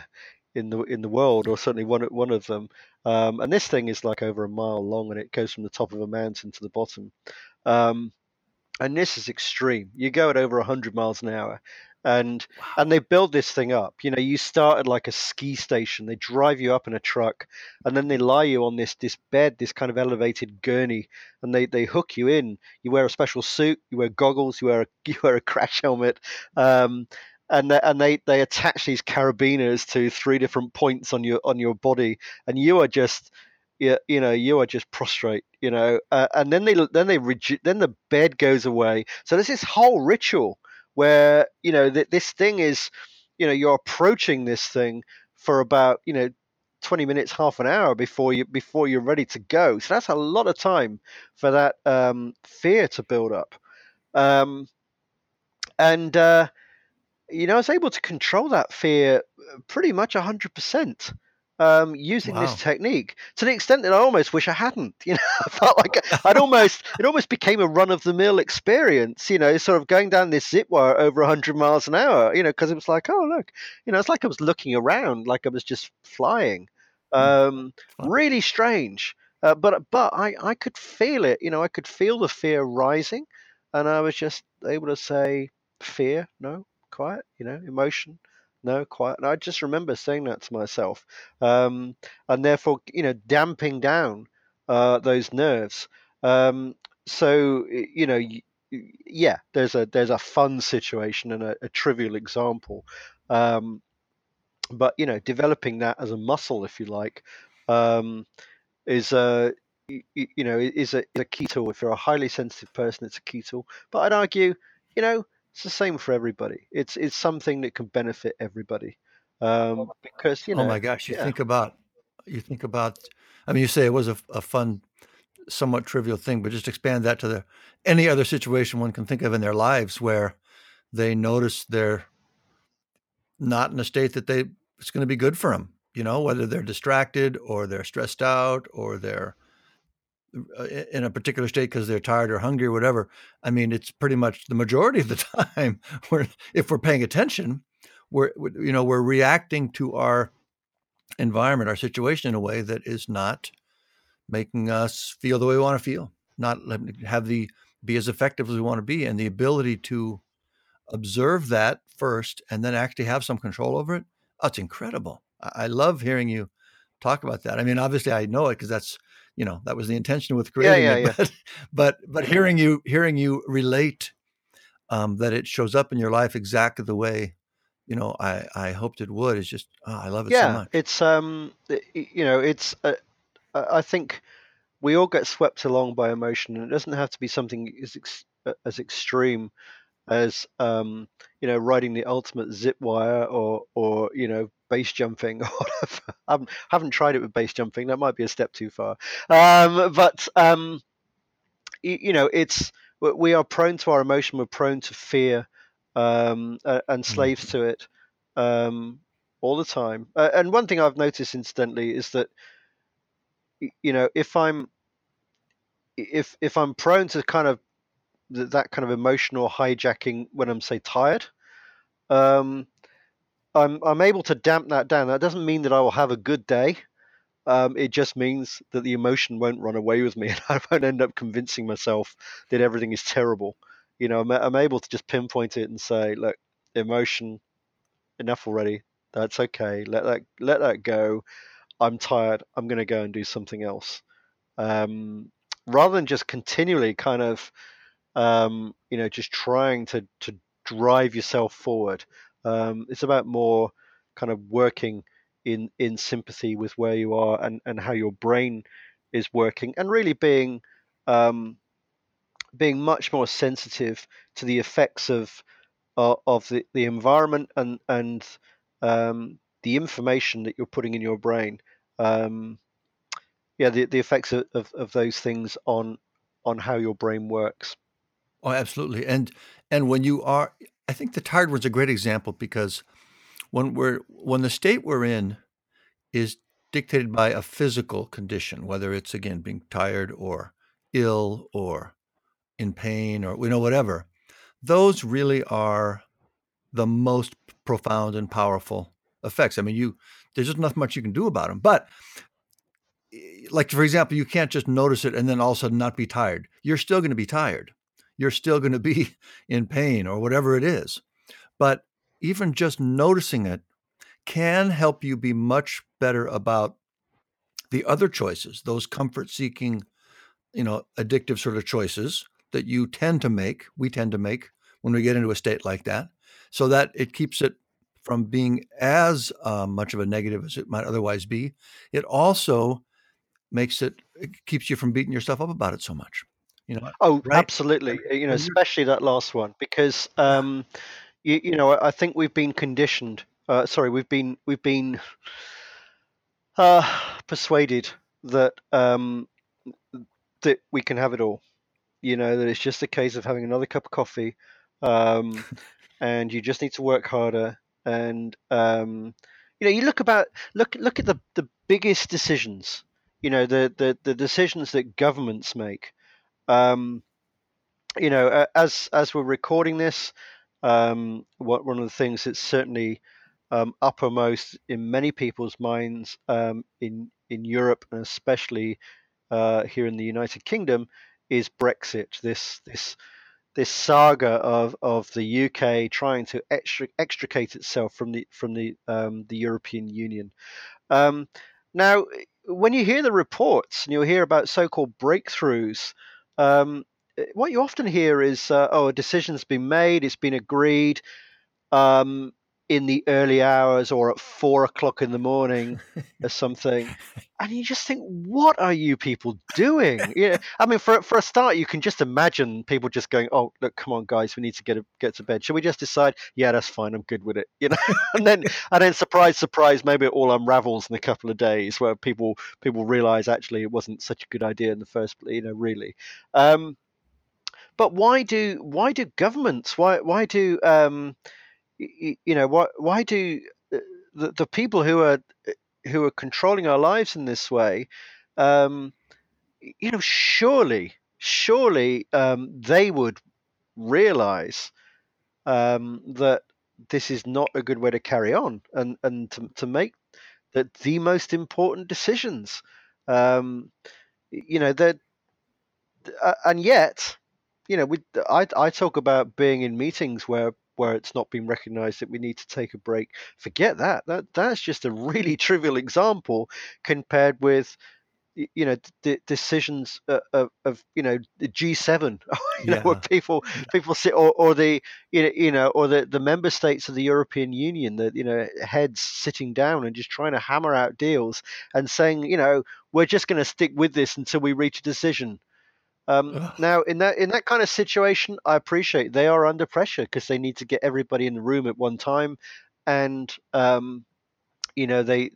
in the in the world, or certainly one one of them. Um, and this thing is like over a mile long, and it goes from the top of a mountain to the bottom. Um, and this is extreme. You go at over 100 miles an hour, and wow. and they build this thing up. You know, you start at like a ski station. They drive you up in a truck, and then they lie you on this this bed, this kind of elevated gurney, and they they hook you in. You wear a special suit, you wear goggles, you wear a you wear a crash helmet, um, and they, and they they attach these carabiners to three different points on your on your body, and you are just you, you know you are just prostrate you know uh, and then they then they then the bed goes away so there's this whole ritual where you know th- this thing is you know you're approaching this thing for about you know 20 minutes half an hour before you before you're ready to go. So that's a lot of time for that um, fear to build up. Um, and uh, you know, I was able to control that fear uh, pretty much 100% um, using wow. this technique to the extent that I almost wish I hadn't. You know, I felt like I'd almost it almost became a run of the mill experience. You know, sort of going down this zip wire over 100 miles an hour. You know, because it was like, oh look, you know, it's like I was looking around, like I was just flying. Hmm. Um, really strange. Uh, but but I I could feel it. You know, I could feel the fear rising, and I was just able to say, fear, no, quiet, you know, emotion, no, quiet. And I just remember saying that to myself, um, and therefore, you know, damping down uh, those nerves. Um, so, you know, yeah, there's a there's a fun situation and a, a trivial example, um, but you know, developing that as a muscle, if you like, um, is a you, you know is a, is a key tool. If you're a highly sensitive person, it's a key tool. But I'd argue, you know, it's the same for everybody. It's it's something that can benefit everybody. Um, because you know, oh my gosh, you yeah. think about you think about. I mean, you say it was a, a fun, somewhat trivial thing, but just expand that to the any other situation one can think of in their lives where they notice they're not in a state that they it's going to be good for them. You know, whether they're distracted or they're stressed out or they're Uh, in a particular state because they're tired or hungry or whatever. I mean, it's pretty much the majority of the time where if we're paying attention, we're you know we're reacting to our environment, our situation in a way that is not making us feel the way we want to feel, not have the be as effective as we want to be, and the ability to observe that first and then actually have some control over it. It's incredible. I love hearing you talk about that. I mean, obviously, I know it because that's you know that was the intention with creating yeah, yeah, it. But, yeah. but but hearing you hearing you relate um, that it shows up in your life exactly the way you know I I hoped it would is just oh, I love it yeah, so much. It's um you know it's uh, I think we all get swept along by emotion, and it doesn't have to be something as ex- uh, as extreme as um, you know riding the ultimate zip wire or or you know base jumping or whatever. I haven't, haven't tried it with base jumping. That might be a step too far. Um, but um, you, you, know, it's we are prone to our emotion. We're prone to fear um, uh, and slaves mm. to it um, all the time. Uh, and one thing I've noticed, incidentally, is that you know if I'm if if I'm prone to kind of that kind of emotional hijacking when I'm say tired, um, I'm I'm able to damp that down. That doesn't mean that I will have a good day. Um, it just means that the emotion won't run away with me, and I won't end up convincing myself that everything is terrible. You know, I'm, I'm able to just pinpoint it and say, look, emotion, enough already. That's okay. Let that let that go. I'm tired. I'm going to go and do something else. Um, rather than just continually kind of, um, you know, just trying to to drive yourself forward. Um, it's about more kind of working in in sympathy with where you are and and how your brain is working, and really being um, being much more sensitive to the effects of uh, of the, the environment and and um, the information that you're putting in your brain. Um, yeah, the, the effects of, of, of those things on on how your brain works. Oh, absolutely. And and when you are, I think the tired one's a great example because when we're when the state we're in is dictated by a physical condition, whether it's again being tired or ill or in pain or you know whatever, those really are the most profound and powerful effects. I mean, you there's just not much you can do about them. But eh, like for example, you can't just notice it and then all of a sudden not be tired. You're still going to be tired you're still going to be in pain or whatever it is. But even just noticing it can help you be much better about the other choices, those comfort seeking, you know, addictive sort of choices that you tend to make, we tend to make when we get into a state like that, so that it keeps it from being as uh, much of a negative as it might otherwise be. It also makes it, it keeps you from beating yourself up about it so much. You know, Oh, right? absolutely. Uh, you know, especially that last one because um, you, you know I think we've been conditioned. Uh, sorry, we've been we've been uh, persuaded that um, that we can have it all. You know that it's just a case of having another cup of coffee, um, and you just need to work harder. And um, you know, you look about look look at the the biggest decisions. You know, the the the decisions that governments make. Um, you know, as as we're recording this, um, what one of the things that's certainly um, uppermost in many people's minds um, in in Europe and especially uh, here in the United Kingdom is Brexit. This this this saga of, of the UK trying to extricate itself from the from the um, the European Union. Um, now, when you hear the reports and you hear about so-called breakthroughs um, eh, what you often hear is, uh, "Oh, a decision's been made, it's been agreed. Um, in the early hours or at four o'clock in the morning or something," and you just think, "What are you people doing?" Yeah, I mean, for for a start, you can just imagine people just going, "Oh, look, come on, guys, we need to get a, get to bed. Should we just decide? Yeah, that's fine. I'm good with it." You know, and then and then surprise, surprise, maybe it all unravels in a couple of days where people people realize actually it wasn't such a good idea in the first place. You know, really. Um, but why do why do governments why why do um, you, you know why why do uh, the, the people who are uh, who are controlling our lives in this way, um, you know, surely, surely um, they would realize um, that this is not a good way to carry on and, and to, to make the, the most important decisions. Um, you know, that, uh, and yet, you know, we, I, I talk about being in meetings where where it's not been recognized that we need to take a break. Forget that. That that's just a really trivial example compared with you know d- decisions uh, of, of, you know the G7 you yeah. know where people people sit or, or the you know, you know or the, the member states of the European Union that you know heads sitting down and just trying to hammer out deals and saying you know we're just going to stick with this until we reach a decision Um, now, in that in that kind of situation, I appreciate they are under pressure because they need to get everybody in the room at one time, and um, you know they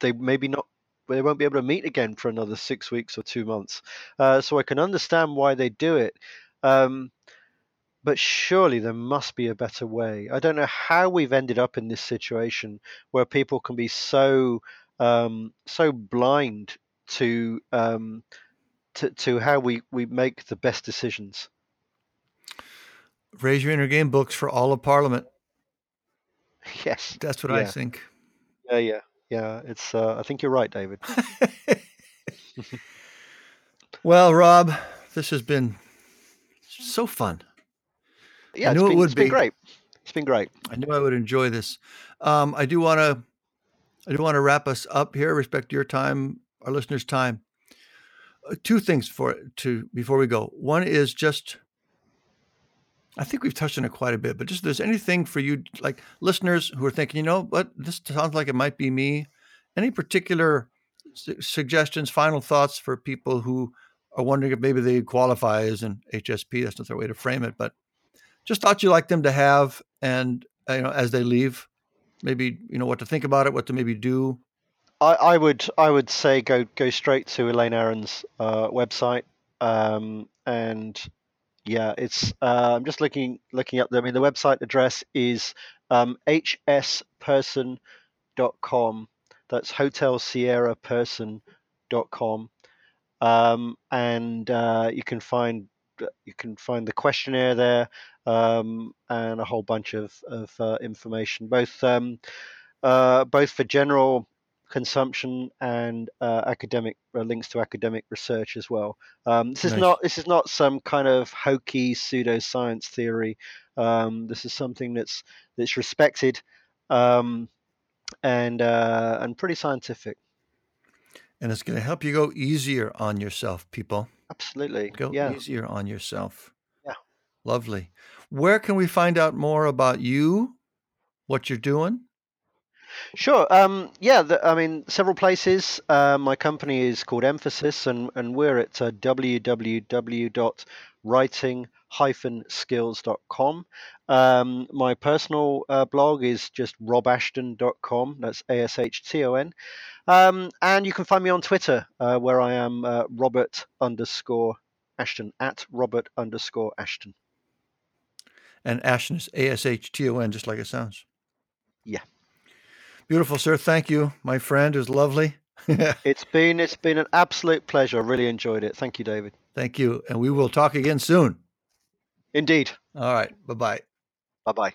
they maybe not they won't be able to meet again for another six weeks or two months. Uh, so I can understand why they do it. Um, but surely there must be a better way. I don't know how we've ended up in this situation where people can be so um, so blind to um, to, to how we, we make the best decisions. Raise your inner game books for all of Parliament. Yes, That's what I think. yeah, yeah, yeah. It's uh, I think you're right, David. well, Rob, this has been so fun. Yeah, I knew it's it been, would it's been be. great. It's been great. I knew I would enjoy this. Um, I do want to, I do want to wrap us up here. Respect your time, our listeners' time. Uh, two things for to before we go. One is just, I think we've touched on it quite a bit, but just there's anything for you, like listeners who are thinking, you know, what this sounds like it might be me. Any particular su- suggestions, final thoughts for people who are wondering if maybe they qualify as an HSP? That's not the way to frame it, but just thought you'd like them to have, and uh, you know, as they leave, maybe you know what to think about it, what to maybe do. I, I would I would say go go straight to Elaine Aron's uh, website, um, and yeah, it's uh, I'm just looking looking up. I mean, the website address is um, hsperson.com. That's Hotel Sierra Person.com, um, and uh, you can find you can find the questionnaire there um, and a whole bunch of of uh, information, both um, uh, both for general consumption and uh, academic uh, links to academic research as well. Um, this is Nice. not this is not some kind of hokey pseudoscience theory. Um, this is something that's that's respected um, and uh, and pretty scientific. And it's going to help you go easier on yourself, people. Absolutely. Go yeah. easier on yourself. Yeah. Lovely. Where can we find out more about you, what you're doing? Sure. Um, yeah. The, I mean, several places. Uh, my company is called Emphasis, and, and we're at uh, www.writing-skills.com. Um, my personal uh, blog is just robashton.com. That's A S H T O N. Um, and you can find me on Twitter, uh, where I am uh, Robert underscore Ashton at Robert underscore Ashton. And Ashton is A S H T O N, just like it sounds. Yeah. Beautiful, sir. Thank you, my friend. It was lovely. It's been it's been an absolute pleasure. I really enjoyed it. Thank you, David. Thank you. And we will talk again soon. Indeed. All right. Bye bye. Bye bye.